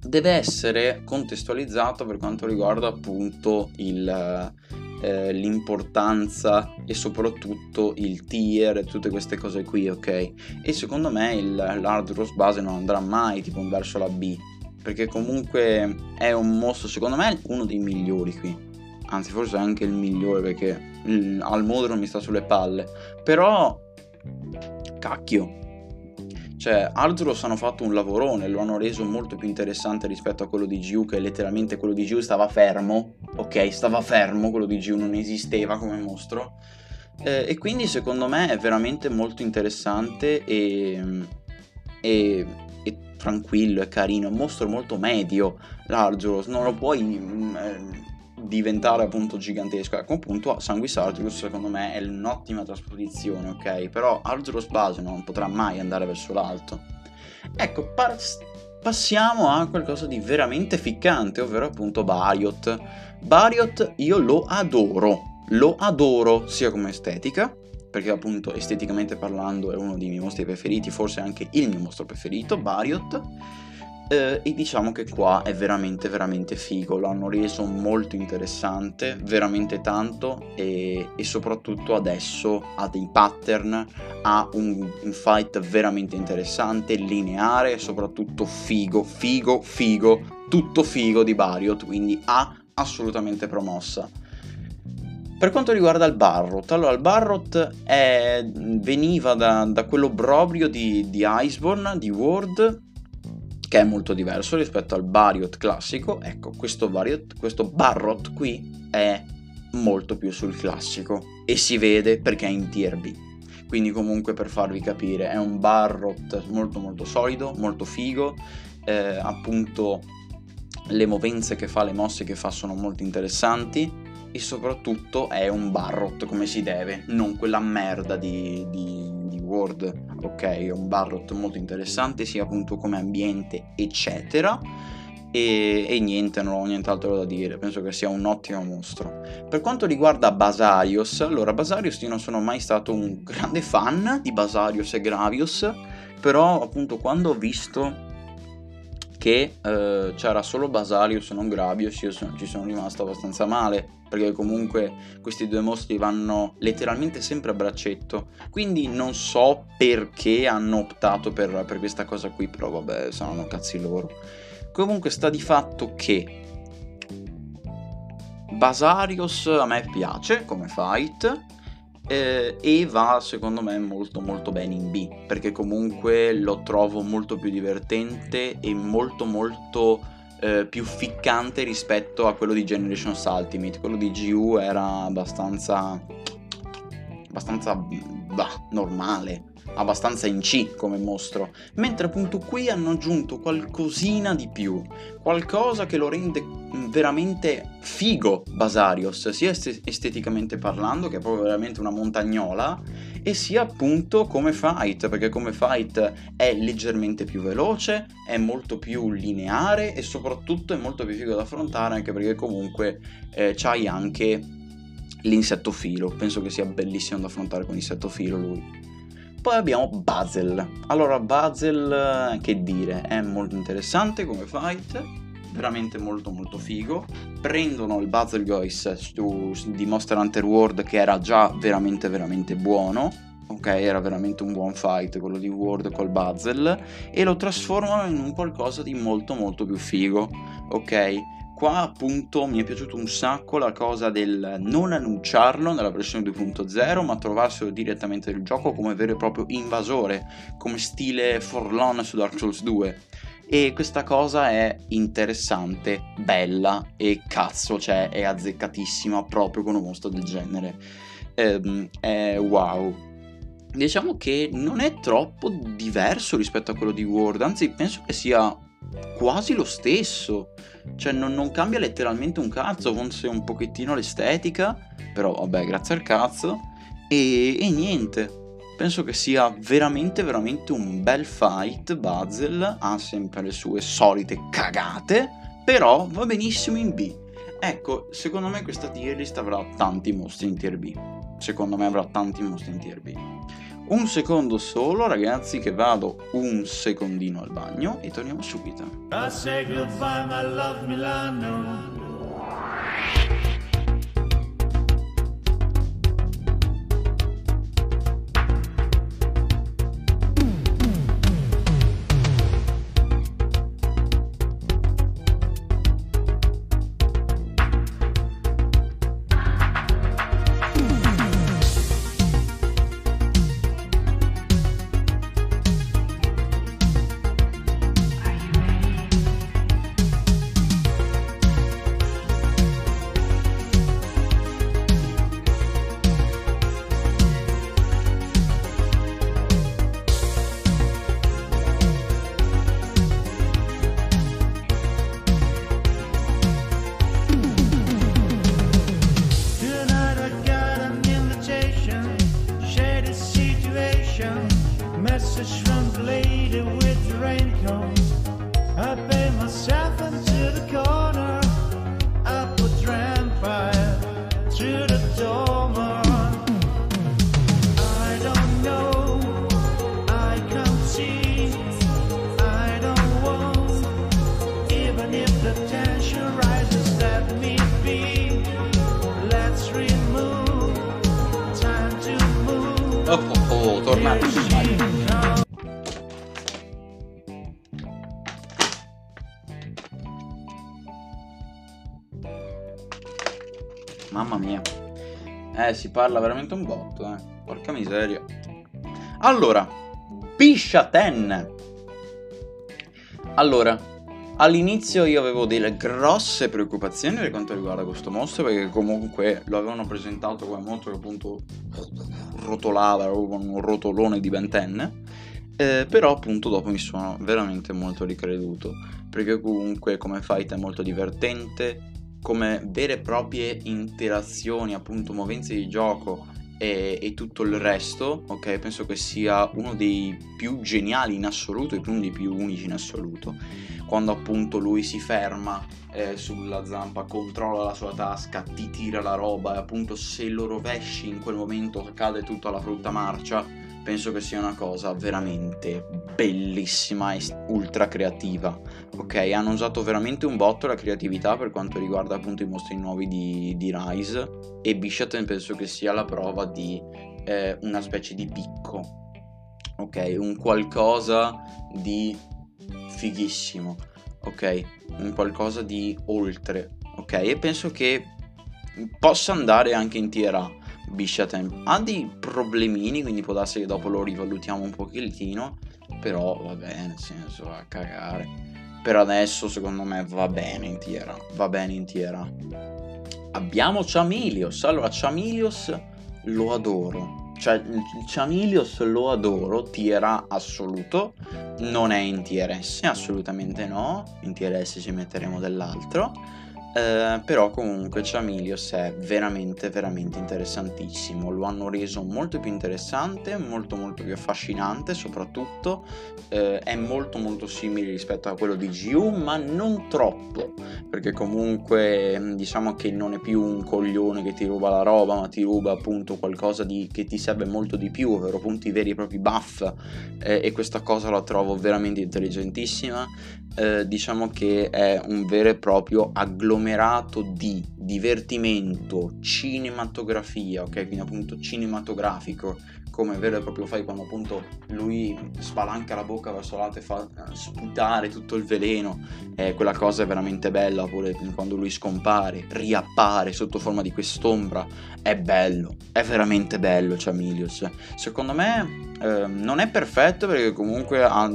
deve essere contestualizzato per quanto riguarda appunto il, eh, l'importanza e soprattutto il tier e tutte queste cose qui, ok? E secondo me il, l'hard rose base non andrà mai tipo verso la B, perché comunque è un mostro, secondo me, uno dei migliori qui. Anzi, forse anche il migliore perché il, al modo non mi sta sulle palle. Però, cacchio, Cioè, Arzuros hanno fatto un lavorone, lo hanno reso molto più interessante rispetto a quello di GU, che letteralmente quello di GU stava fermo, ok? Stava fermo, quello di GU non esisteva come mostro. Eh, e quindi secondo me è veramente molto interessante e, e, e tranquillo, è carino, è un mostro molto medio, l'Arzuros, non lo puoi... Mm, eh, diventare appunto gigantesco. Ecco, appunto, Sanguis Arzuros secondo me è un'ottima trasposizione, ok? Però Arzuros base non potrà mai andare verso l'alto. Ecco, par- passiamo a qualcosa di veramente ficcante, ovvero appunto Bariot. Bariot io lo adoro, lo adoro sia come estetica, perché appunto esteticamente parlando è uno dei miei mostri preferiti, forse anche il mio mostro preferito, Bariot eh, e diciamo che qua è veramente veramente figo, l'hanno reso molto interessante, veramente tanto e, e soprattutto adesso ha dei pattern, ha un, un, fight veramente interessante, lineare e soprattutto figo, figo, figo, tutto figo di Bariot, quindi ha assolutamente promossa. Per quanto riguarda il Barrot, allora il Barrot è, veniva da, da quell'obbrobrio di, di Iceborne, di Ward, che è molto diverso rispetto al Bariot classico. Ecco, questo, Bariot, questo Barrot qui è molto più sul classico e si vede perché è in tier B. Quindi comunque per farvi capire è un Barrot molto molto solido, molto figo, eh, appunto le movenze che fa, le mosse che fa sono molto interessanti e soprattutto è un Barrot come si deve, non quella merda di, di, di Word, ok? È un Barrot molto interessante sia appunto come ambiente eccetera e, e, niente, non ho nient'altro da dire, penso che sia un ottimo mostro. Per quanto riguarda Basarios, allora Basarios io non sono mai stato un grande fan di Basarios e Gravios, però appunto quando ho visto che eh, c'era solo Basarius e non Gravios, io sono, ci sono rimasto abbastanza male, perché comunque questi due mostri vanno letteralmente sempre a braccetto, quindi non so perché hanno optato per, per questa cosa qui, però vabbè, saranno cazzi loro. Comunque sta di fatto che Basarios a me piace come fight, eh, e va secondo me molto molto bene in B perché comunque lo trovo molto più divertente e molto molto eh, più ficcante rispetto a quello di Generations Ultimate. Quello di GU era abbastanza abbastanza bah, normale abbastanza in C come mostro, mentre appunto qui hanno aggiunto qualcosina di più, qualcosa che lo rende veramente figo Basarios, sia esteticamente parlando, che è proprio veramente una montagnola, e sia appunto come fight, perché come fight è leggermente più veloce, è molto più lineare e soprattutto è molto più figo da affrontare, anche perché comunque eh, c'hai anche l'insetto filo, penso che sia bellissimo da affrontare con l'insetto filo lui. Poi abbiamo Bazel. Allora, Bazel, eh, che dire, è molto interessante come fight, veramente molto molto figo. Prendono il Bazel Gois di Monster Hunter World che era già veramente veramente buono. Ok, era veramente un buon fight quello di World col Bazel e lo trasformano in un qualcosa di molto molto più figo. Ok, Qua appunto mi è piaciuto un sacco la cosa del non annunciarlo nella versione 2.0 ma trovarselo direttamente nel gioco come vero e proprio invasore, come stile Forlon su Dark Souls 2 e questa cosa è interessante, bella e cazzo, cioè è azzeccatissima proprio con un mostro del genere. Ehm, è wow. Diciamo che non è troppo diverso rispetto a quello di World, anzi penso che sia quasi lo stesso. Cioè non, non, cambia letteralmente un cazzo, forse un pochettino l'estetica, però vabbè, grazie al cazzo. E, e niente. Penso che sia veramente, veramente un bel fight. Bazel ha sempre le sue solite cagate, però va benissimo in B. Ecco, secondo me questa tier list avrà tanti mostri in tier B. Secondo me avrà tanti mostri in tier B. Un secondo solo, ragazzi, che vado un secondino al bagno e torniamo subito. I say goodbye, my love Milano. Parla veramente un botto, eh. Porca miseria. Allora, Bishaten. Allora, all'inizio io avevo delle grosse preoccupazioni per quanto riguarda questo mostro, perché comunque lo avevano presentato come mostro che appunto rotolava con un rotolone di ventenne. Eh, però appunto dopo mi sono veramente molto ricreduto perché comunque come fight è molto divertente come vere e proprie interazioni, appunto movenze di gioco e, e, tutto il resto, ok? Penso che sia uno dei più geniali in assoluto e uno dei più unici in assoluto. Quando appunto lui si ferma eh, sulla zampa, controlla la sua tasca, ti tira la roba e appunto se lo rovesci in quel momento cade tutta la frutta marcia penso che sia una cosa veramente bellissima e ultra creativa. Ok, hanno usato veramente un botto la creatività per quanto riguarda appunto i mostri nuovi di, di Rise e Bishaten penso che sia la prova di eh, una specie di picco. Ok, un qualcosa di fighissimo. Ok, un qualcosa di oltre. Ok, e penso che possa andare anche in tier A Bishatem ha dei problemini, quindi può darsi che dopo lo rivalutiamo un pochettino, però va bene, nel senso, va a cagare. Per adesso, secondo me, va bene in tiera, va bene in tiera. Abbiamo Chamilios, allora Chamilios lo adoro, cioè il Chamilios lo adoro, tiera assoluto, non è in tier S, assolutamente no, in tier S ci metteremo dell'altro eh, però comunque Chamilios è veramente veramente interessantissimo. Lo hanno reso molto più interessante molto molto più affascinante soprattutto eh, è molto molto simile rispetto a quello di GU ma non troppo. Perché comunque mm, diciamo che non è più un coglione che ti ruba la roba ma ti ruba appunto qualcosa di, che ti serve molto di più ovvero appunto i veri e propri buff. Eh, e questa cosa la trovo veramente intelligentissima eh, diciamo che è un vero e proprio agglomerato di divertimento, cinematografia, ok? Quindi appunto cinematografico, come vero e proprio fai quando appunto lui spalanca la bocca verso l'alto e fa eh, sputare tutto il veleno, eh, quella cosa è veramente bella, oppure quando lui scompare, riappare sotto forma di quest'ombra, è bello, è veramente bello Chamilius. Secondo me eh, non è perfetto perché comunque ha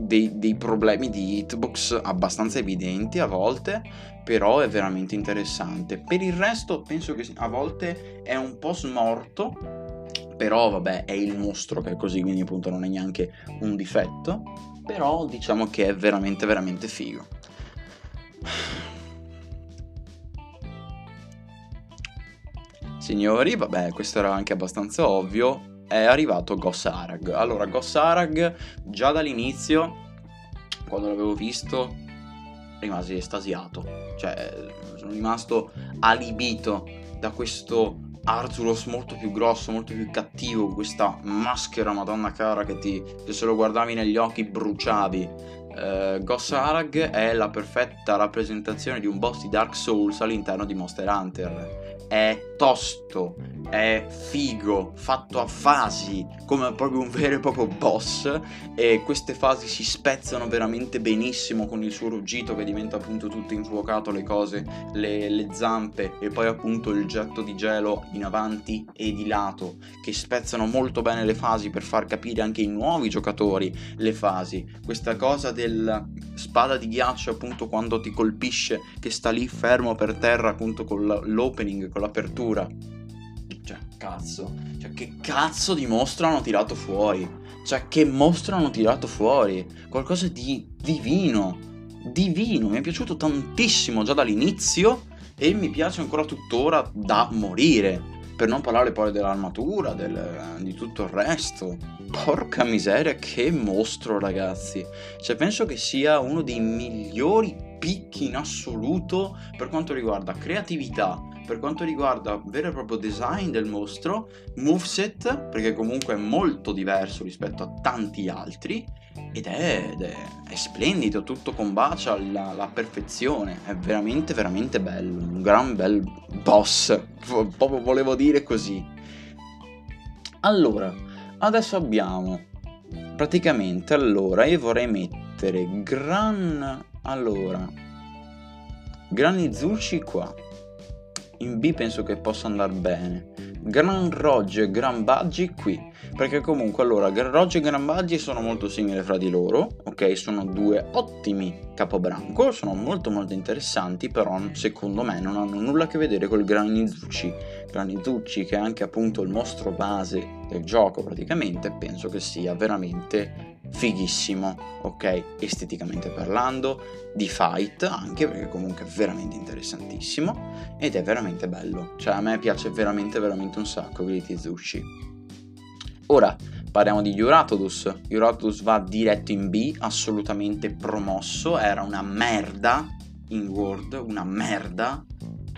dei, dei problemi di hitbox abbastanza evidenti a volte, però è veramente interessante. Per il resto penso che a volte è un po' smorto, però vabbè è il mostro che è così, quindi appunto non è neanche un difetto, però diciamo che è veramente veramente figo. Signori, vabbè, questo era anche abbastanza ovvio è arrivato Gossarag. Allora, Gossarag già dall'inizio, quando l'avevo visto, rimasi estasiato. Cioè, sono rimasto alibito da questo Arzuros molto più grosso, molto più cattivo, questa maschera madonna cara che ti, che se lo guardavi negli occhi bruciavi. Uh, Gossarag è la perfetta rappresentazione di un boss di Dark Souls all'interno di Monster Hunter è tosto, è figo, fatto a fasi, come proprio un vero e proprio boss e queste fasi si spezzano veramente benissimo con il suo ruggito che diventa appunto tutto infuocato, le cose, le, le zampe e poi appunto il getto di gelo in avanti e di lato che spezzano molto bene le fasi per far capire anche ai nuovi giocatori le fasi. Questa cosa del spada di ghiaccio appunto quando ti colpisce che sta lì fermo per terra appunto con l'opening, con l'apertura. Cioè, cazzo. Cioè, che cazzo di mostro hanno tirato fuori? Cioè, che mostro hanno tirato fuori? Qualcosa di divino. Divino. Mi è piaciuto tantissimo già dall'inizio e mi piace ancora tuttora da morire. Per non parlare poi dell'armatura, del, di tutto il resto. Porca miseria, che mostro, ragazzi. Cioè, penso che sia uno dei migliori picchi in assoluto per quanto riguarda creatività, per quanto riguarda vero e proprio design del mostro, moveset, perché comunque è molto diverso rispetto a tanti altri, ed è, ed è, è splendido, tutto combacia alla, alla, perfezione, è veramente veramente bello, un gran bel boss, proprio volevo dire così. Allora, adesso abbiamo praticamente allora io vorrei mettere Gran allora Grani Zucci qua in B penso che possa andare bene. Gran Rogge e Gran Baggi qui perché comunque allora Gran Rogge e Gran Baggi sono molto simili fra di loro ok? Sono due ottimi capobranco sono molto molto interessanti però secondo me non hanno nulla a che vedere col Granizucci Granizucci che è anche appunto il mostro base del gioco praticamente penso che sia veramente fighissimo, ok? Esteticamente parlando, di fight anche perché comunque è veramente interessantissimo ed è veramente bello. Cioè a me piace veramente veramente un sacco Gritty Zushi. Ora parliamo di Euratodus. Euratodus va diretto in B, assolutamente promosso, era una merda in World, una merda.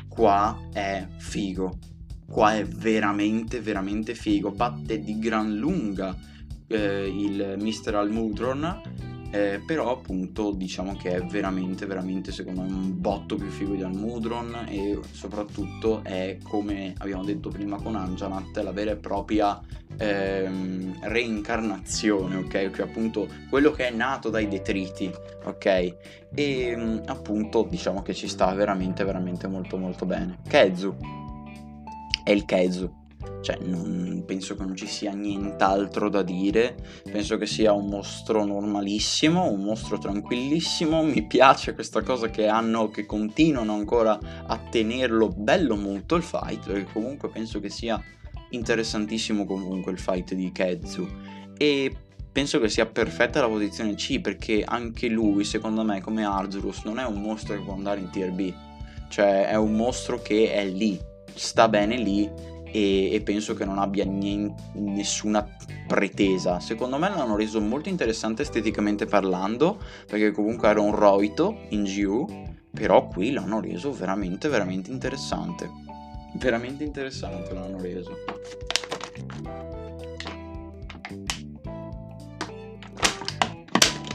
Qua è figo. Qua è veramente veramente figo, batte di gran lunga eh, il Mr. Almudron eh, però appunto diciamo che è veramente veramente secondo me un botto più figo di Almudron e soprattutto è come abbiamo detto prima con Anjanat la vera e propria ehm, reincarnazione ok? Cioè appunto quello che è nato dai detriti ok? E mm, appunto diciamo che ci sta veramente veramente molto molto bene. Kezu. È il Kezu cioè, non, penso che non ci sia nient'altro da dire. Penso che sia un mostro normalissimo, un mostro tranquillissimo. Mi piace questa cosa che hanno, che continuano ancora a tenerlo bello molto il fight, perché comunque penso che sia interessantissimo comunque il fight di Kezu. E penso che sia perfetta la posizione C, perché anche lui, secondo me, come Arzurus, non è un mostro che può andare in tier B. Cioè, è un mostro che è lì, sta bene lì e, e penso che non abbia niente, nessuna pretesa. Secondo me l'hanno reso molto interessante esteticamente parlando, perché comunque era un roito in GU, però qui l'hanno reso veramente, veramente interessante. Veramente interessante l'hanno reso.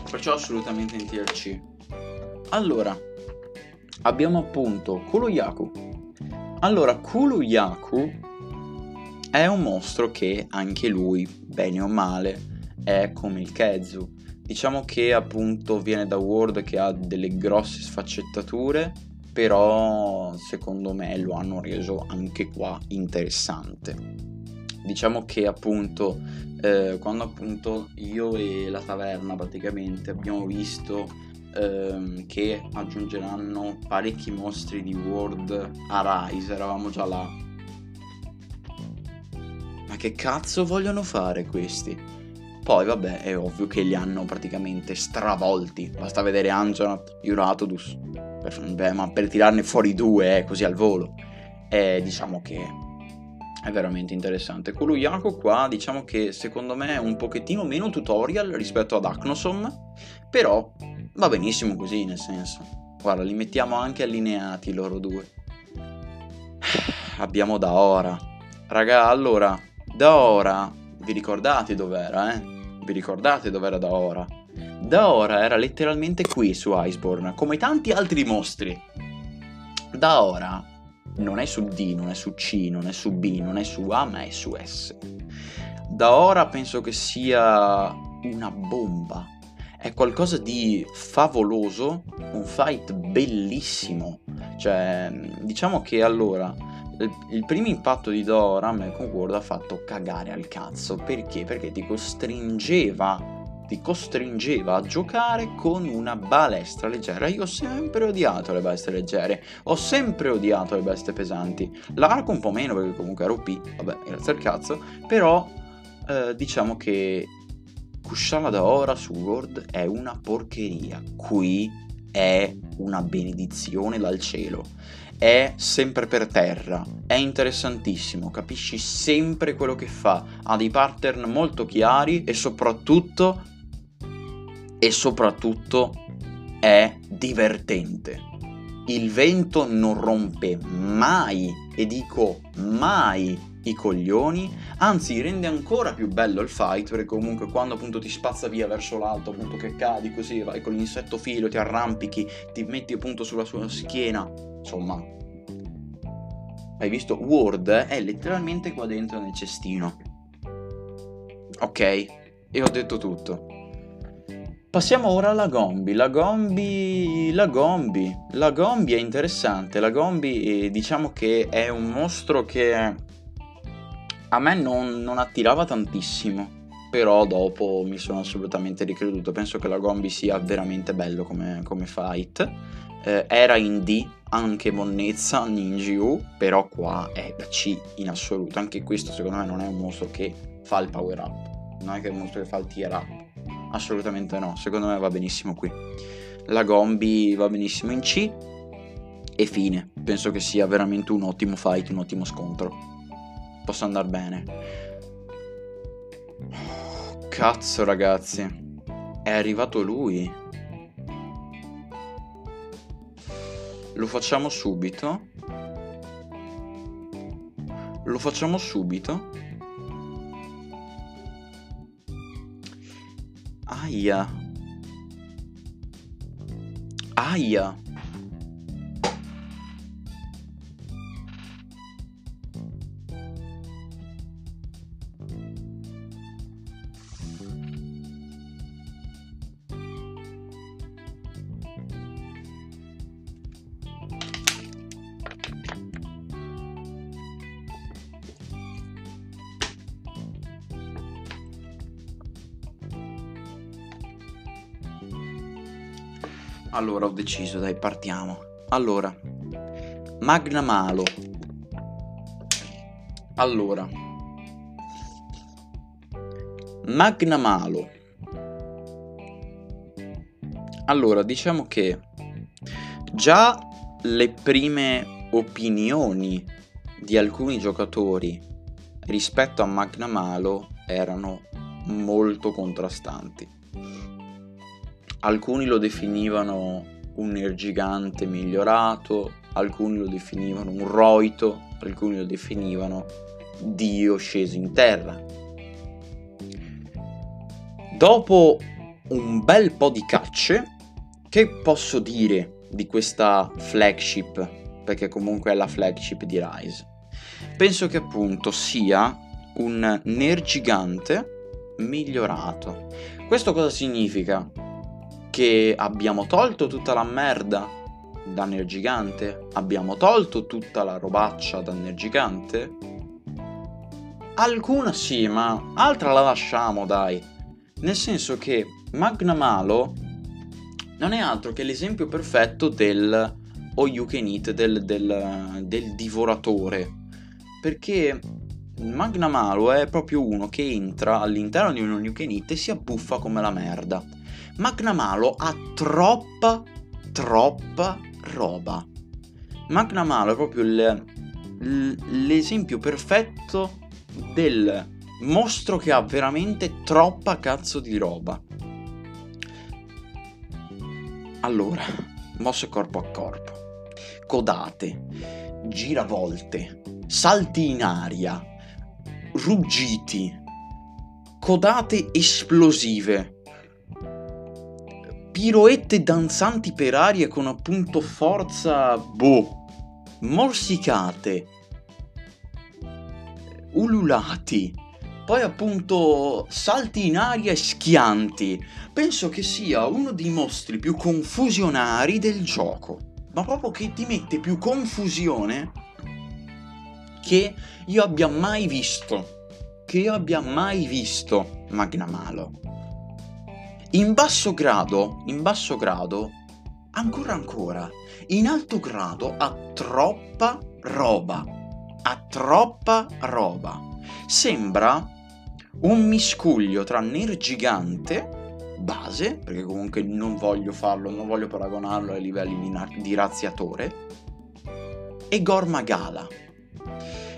Perciò assolutamente in tier C. Allora, abbiamo appunto Kuluyaku. Allora, Kuluyaku è un mostro che anche lui, bene o male, è come il Kezu. Diciamo che appunto viene da World che ha delle grosse sfaccettature, però secondo me lo hanno reso anche qua interessante. Diciamo che appunto eh, quando appunto io e la taverna praticamente abbiamo visto ehm, che aggiungeranno parecchi mostri di World a Rise, eravamo già là che cazzo vogliono fare questi? Poi vabbè, è ovvio che li hanno praticamente stravolti. Basta vedere Anjanat, Uratodus. Beh, ma per tirarne fuori due, eh, così al volo. E diciamo che è veramente interessante. Kuruyako qua diciamo che secondo me è un pochettino meno tutorial rispetto ad Acnosom, però va benissimo così nel senso. Guarda, li mettiamo anche allineati loro due. Abbiamo da ora. Raga, allora, da ora, vi ricordate dov'era, eh? Vi ricordate dov'era da ora? Da ora era letteralmente qui su Iceborne, come tanti altri mostri. Da ora non è su D, non è su C, non è su B, non è su A, ma è su S. Da ora penso che sia una bomba. È qualcosa di favoloso, un fight bellissimo. Cioè, diciamo che allora il primo impatto di Dora a me con Word ha fatto cagare al cazzo perché? Perché ti costringeva ti costringeva a giocare con una balestra leggera. Io ho sempre odiato le bestie leggere, ho sempre odiato le bestie pesanti. L'arco un po' meno perché comunque ero P, vabbè, grazie al cazzo, però eh, diciamo che Kushala da ora su Word è una porcheria. Qui è una benedizione dal cielo è sempre per terra, è interessantissimo, capisci sempre quello che fa, ha dei pattern molto chiari e soprattutto, e soprattutto è divertente. Il vento non rompe mai, e dico mai, i coglioni, anzi rende ancora più bello il fight perché comunque quando appunto ti spazza via verso l'alto, appunto che cadi così, vai con l'insetto filo, ti arrampichi, ti metti appunto sulla sua schiena, insomma, hai visto? Word è letteralmente qua dentro nel cestino. Ok, e ho detto tutto. Passiamo ora alla Gombi. La Gombi, la Gombi, la Gombi è interessante. La Gombi eh, diciamo che è un mostro che a me non, non attirava tantissimo. Però dopo mi sono assolutamente ricreduto. Penso che la Gombi sia veramente bello come, come fight. Eh, era in D, anche monnezza Ninju, però qua è da C in assoluto. Anche questo secondo me non è un mostro che fa il power up. Non è che è un mostro che fa il tier up assolutamente no, secondo me va benissimo qui. La Gombi va benissimo in C e fine, penso che sia veramente un ottimo fight, un ottimo scontro. Possa andare bene. cazzo ragazzi, è arrivato lui. Lo facciamo subito? Lo facciamo subito? Aia. Aia. Allora ho deciso, dai, partiamo. Allora, Magnamalo. Allora, Magnamalo. Allora, diciamo che già le prime opinioni di alcuni giocatori rispetto a Magnamalo erano molto contrastanti. Alcuni lo definivano un nergigante migliorato, alcuni lo definivano un roito, alcuni lo definivano Dio sceso in terra. Dopo un bel po' di cacce, che posso dire di questa flagship? Perché comunque è la flagship di Rise. Penso che appunto sia un nergigante migliorato. Questo cosa significa? Che abbiamo tolto tutta la merda da Nergigante? Abbiamo tolto tutta la robaccia da Nergigante? Alcuna sì, ma altra la lasciamo, dai. Nel senso che Magnamalo non è altro che l'esempio perfetto del o you can eat, del, del, del divoratore. Perché Magnamalo è proprio uno che entra all'interno di un you can eat e si abbuffa come la merda. Magnamalo ha troppa, troppa roba. Magnamalo è proprio il, l'esempio perfetto del mostro che ha veramente troppa cazzo di roba. Allora, mosse corpo a corpo, codate, giravolte, salti in aria, ruggiti, codate esplosive piroette danzanti per aria con appunto forza, boh, morsicate, ululati, poi appunto salti in aria e schianti. Penso che sia uno dei mostri più confusionari del gioco, ma proprio che ti mette più confusione che io abbia mai visto. Che io abbia mai visto Magnamalo. In basso grado, in basso grado, ancora ancora, in alto grado ha troppa roba, ha troppa roba. Sembra un miscuglio tra Ner gigante, base, perché comunque non voglio farlo, non voglio paragonarlo ai livelli di, na- di razziatore, e Gormagala.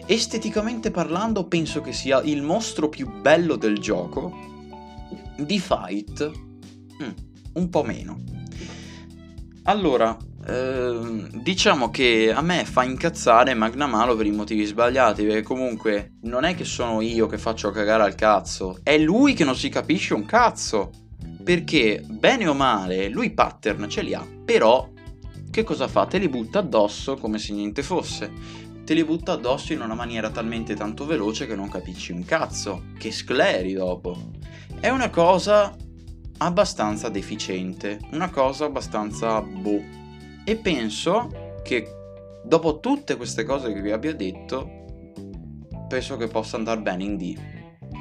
Esteticamente parlando penso che sia il mostro più bello del gioco, di fight mm, un po' meno. Allora, eh, diciamo che a me fa incazzare Magnamalo per i motivi sbagliati, perché comunque non è che sono io che faccio cagare al cazzo, è lui che non si capisce un cazzo. Perché, bene o male, lui pattern ce li ha, però che cosa fa? Te li butta addosso come se niente fosse te li butta addosso in una maniera talmente tanto veloce che non capisci un cazzo, che scleri dopo. È una cosa abbastanza deficiente, una cosa abbastanza boh. E penso che dopo tutte queste cose che vi abbia detto, penso che possa andare bene in D.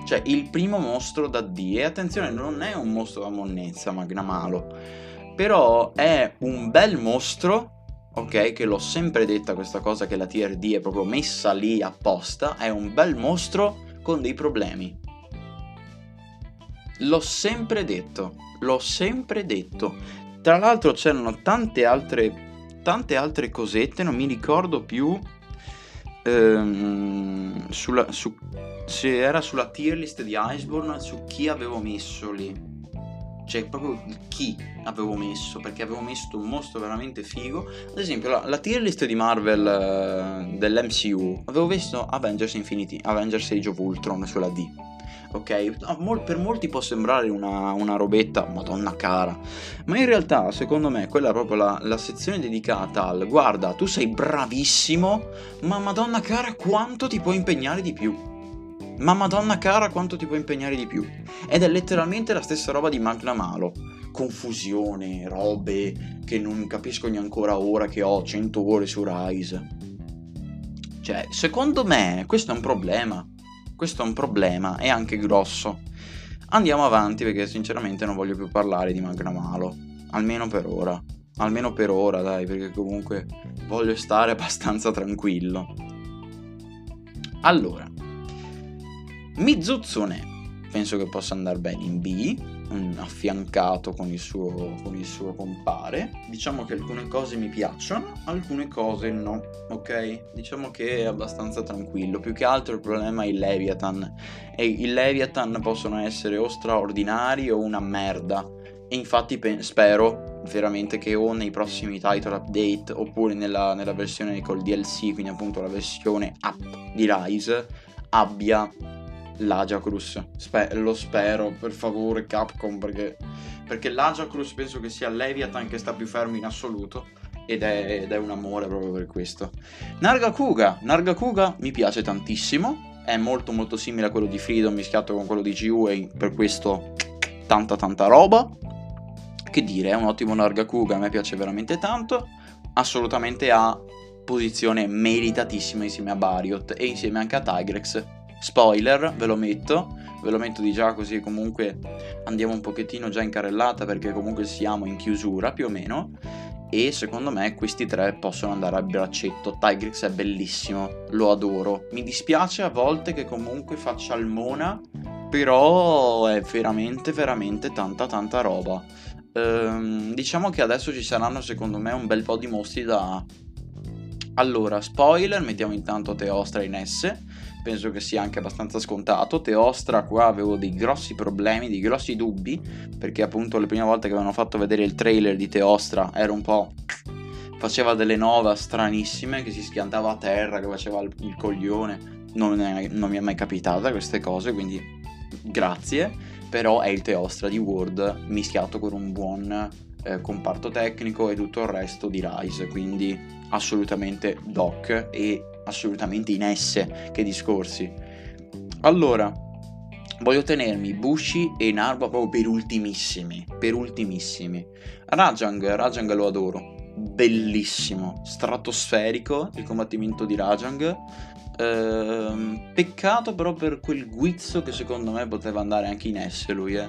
Cioè, il primo mostro da D, e attenzione, non è un mostro da monnezza, Magnamalo, però è un bel mostro ok? Che l'ho sempre detta questa cosa che la tier D è proprio messa lì apposta, è un bel mostro con dei problemi. L'ho sempre detto, l'ho sempre detto. Tra l'altro c'erano tante altre, tante altre cosette, non mi ricordo più ehm, sulla, su, se era sulla tier list di Iceborne, su chi avevo messo lì cioè proprio chi avevo messo, perché avevo messo un mostro veramente figo. Ad esempio, la, la tier list di Marvel uh, dell'MCU, avevo messo Avengers Infinity, Avengers Age of Ultron sulla D. Ok, per molti può sembrare una, una, robetta, madonna cara, ma in realtà secondo me quella è proprio la, la sezione dedicata al guarda, tu sei bravissimo, ma madonna cara quanto ti puoi impegnare di più. Ma madonna cara quanto ti puoi impegnare di più. Ed è letteralmente la stessa roba di Magna Malo. Confusione, robe che non capisco neanche ora che ho 100 ore su Rise. Cioè, secondo me questo è un problema. Questo è un problema e anche grosso. Andiamo avanti perché sinceramente non voglio più parlare di Magna Malo. Almeno per ora. Almeno per ora, dai, perché comunque voglio stare abbastanza Allora, Mizutsune penso che possa andare bene in B, affiancato con il, suo, con il suo compare. Diciamo che alcune cose mi piacciono, alcune cose no, ok? Diciamo che è abbastanza tranquillo. Più che altro il problema è il Leviathan. E i Leviathan possono essere o straordinari o una merda. E infatti pe- spero veramente che o nei prossimi title update oppure nella, nella versione col DLC, quindi appunto la versione app di Rise, abbia l'Agiacrus. Spe- lo spero, per favore, Capcom, perché, perché l'Agiacrus penso che sia Leviathan che sta più fermo in assoluto. Ed è, ed è un amore proprio per questo. Nargacuga. Nargacuga mi piace tantissimo. È molto molto simile a quello di Freedom mischiato con quello di GU e per questo tanta tanta roba. Che dire, è un ottimo Nargacuga, a me piace veramente tanto. Assolutamente ha posizione meritatissima insieme a Bariot e insieme anche a Tigrex Spoiler, ve lo metto, ve lo metto di già così comunque andiamo un pochettino già in carrellata perché comunque siamo in chiusura più o meno e secondo me questi tre possono andare a braccetto. Tigrex è bellissimo, lo adoro. Mi dispiace a volte che comunque faccia il Mona, però è veramente veramente tanta tanta roba. Ehm, diciamo che adesso ci saranno secondo me un bel po' di mostri da... Allora, spoiler, mettiamo intanto Teostra in S penso che sia anche abbastanza scontato. Teostra qua avevo dei grossi problemi, dei grossi dubbi, perché appunto le prime volte che avevano fatto vedere il trailer di Teostra era un po'... faceva delle nova stranissime, che si schiantava a terra, che faceva il, il coglione. Non, è, non mi è mai capitata queste cose, quindi grazie. Però è il Teostra di Word mischiato con un buon eh, comparto tecnico e tutto il resto di Rise, quindi assolutamente doc e assolutamente in esse che discorsi. Allora, voglio tenermi Bushi e Narba proprio per ultimissimi, per ultimissimi. Rajang, Rajang lo adoro, bellissimo, stratosferico il combattimento di Rajang. Ehm, peccato però per quel guizzo che secondo me poteva andare anche in S lui, eh.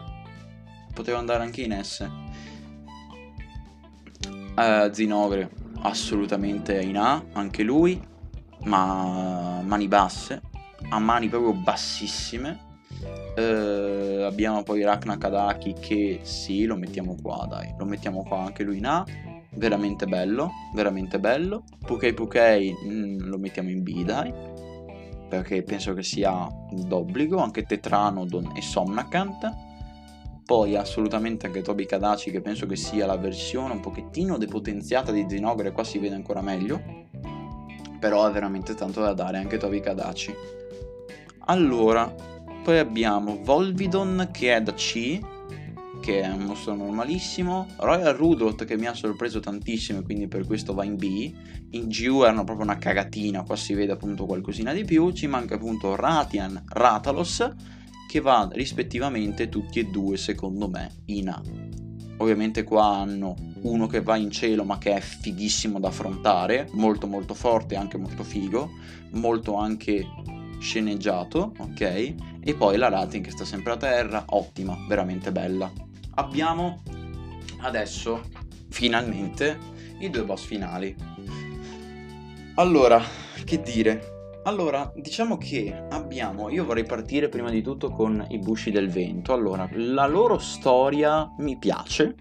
Poteva andare anche in S. Uh, Zinogre, assolutamente in A, anche lui ma mani basse, a mani proprio bassissime. Uh, abbiamo poi Ragnar Kadaki che sì, lo mettiamo qua, dai, lo mettiamo qua anche lui in A. Veramente bello, veramente bello. Pukei Pukei mm, lo mettiamo in B, dai. Perché penso che sia d'obbligo. Anche Tetranodon e Somnacant. Poi assolutamente anche Tobi Kadachi che penso che sia la versione un pochettino depotenziata di Zinogre, qua si vede ancora meglio però ha veramente tanto da dare anche Tobi Kadachi. Allora, poi abbiamo Volvidon che è da C, che è un mostro normalissimo, Royal Rudolph che mi ha sorpreso tantissimo e quindi per questo va in B, in G erano proprio una cagatina, qua si vede appunto qualcosina di più, ci manca appunto Ratian, Ratalos che va rispettivamente tutti e due secondo me in A. Ovviamente qua hanno uno che va in cielo ma che è fighissimo da affrontare, molto molto forte, anche molto figo, molto anche sceneggiato, ok? E poi la Rating che sta sempre a terra, ottima, veramente bella. Abbiamo adesso finalmente i due boss finali. Allora, che dire? Allora, diciamo che abbiamo, io vorrei partire prima di tutto con i Busci del Vento. Allora, la loro storia mi piace,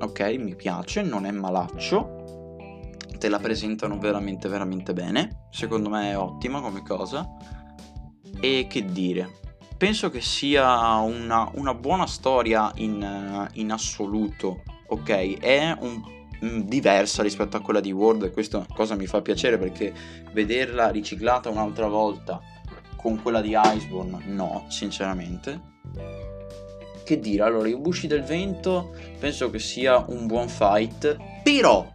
ok? Mi piace, non è malaccio. Te la presentano veramente, veramente bene. Secondo me è ottima come cosa. E che dire? Penso che sia una, una buona storia in, in, assoluto, ok? È un, mm, diversa rispetto a quella di World e questa cosa mi fa piacere perché vederla riciclata un'altra volta con quella di Iceborne, no, sinceramente. Che dire, allora, i Busci del Vento penso che sia un buon fight, però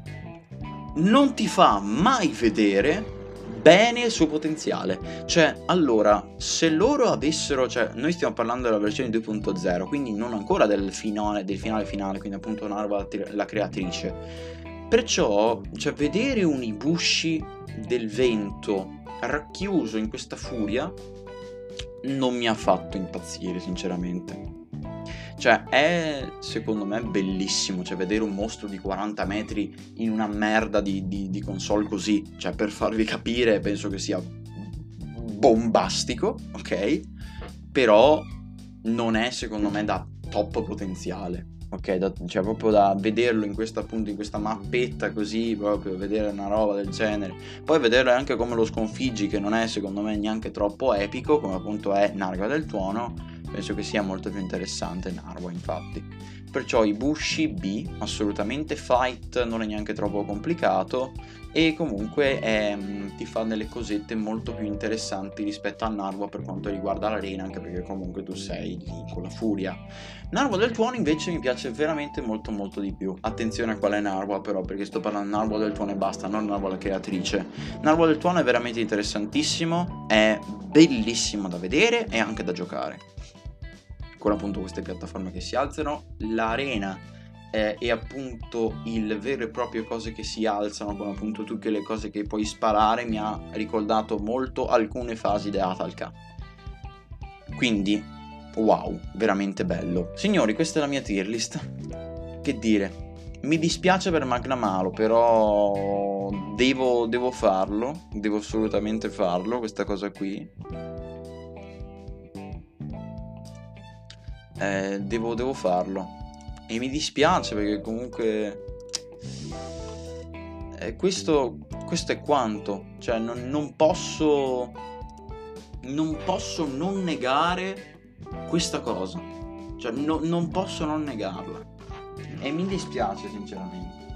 non ti fa mai vedere bene il suo potenziale. Cioè, allora, se loro avessero, cioè, noi stiamo parlando della versione 2.0, quindi non ancora del finale, del finale finale, quindi appunto Narva la creatrice. Perciò, cioè, vedere un Ibushi del vento racchiuso in questa furia non mi ha fatto impazzire, sinceramente. Cioè, è secondo me bellissimo, cioè, vedere un mostro di 40 metri in una merda di, di, di console così. Cioè, per farvi capire, penso che sia bombastico, ok? Però non è secondo me da top potenziale. Ok, da, cioè proprio da vederlo in questa, appunto, in questa mappetta così, proprio vedere una roba del genere. Poi vedere anche come lo sconfiggi, che non è secondo me neanche troppo epico, come appunto è Narga del Tuono penso che sia molto più interessante Narwa infatti. Perciò i Bushi B, assolutamente fight, non è neanche troppo complicato e comunque è, ehm, ti fa delle cosette molto più interessanti rispetto a Narwa per quanto riguarda l'arena, anche perché comunque tu sei lì con la furia. Narwa del Tuono invece mi piace veramente molto molto di più. Attenzione a qual è Narwa però, perché sto parlando Narwa del Tuono e basta, non Narwa la creatrice. Narwa del Tuono è veramente interessantissimo, è bellissimo da vedere e anche da giocare con appunto queste piattaforme che si alzano, l'arena eh, e appunto il vero e proprio cose che si alzano con appunto tutte le cose che puoi sparare mi ha ricordato molto alcune fasi di Atalca. Quindi, wow, veramente bello. Signori, questa è la mia tier list. Che dire? Mi dispiace per Magnamalo, però devo, devo farlo, devo assolutamente farlo, questa cosa qui eh, devo, devo farlo. E mi dispiace perché comunque... Eh, questo, questo è quanto. Cioè, non, non posso... Non posso non negare questa cosa. Cioè, no, non posso non negarla. E mi dispiace, sinceramente.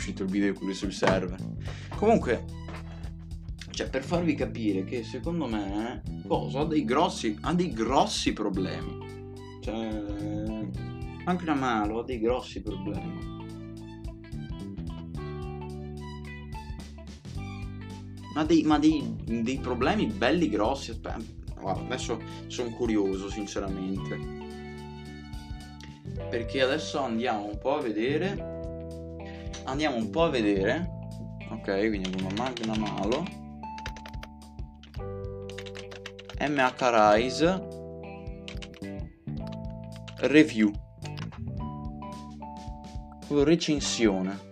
Uscito il video qui sul server. Comunque, cioè per farvi capire che secondo me cosa ha dei grossi, ha dei grossi problemi. Cioè, anche la Malo ha dei grossi problemi. Ma dei, ma dei, dei problemi belli grossi. Aspetta, guarda, adesso sono curioso, sinceramente. Perché adesso andiamo un po' a vedere andiamo un po' a vedere. Ok quindi una magna malo. Mh rise. Review. Recensione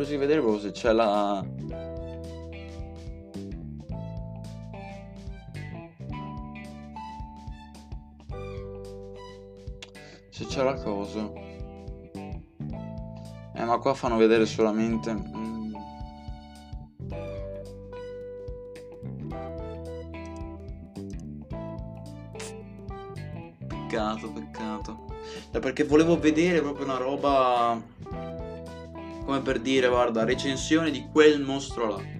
curioso di vedere proprio se c'è la... Se c'è la cosa. Eh, ma qua fanno vedere solamente... mm. Peccato, peccato. Cioè, perché volevo vedere proprio una roba... Come per dire, guarda, recensione di quel mostro là.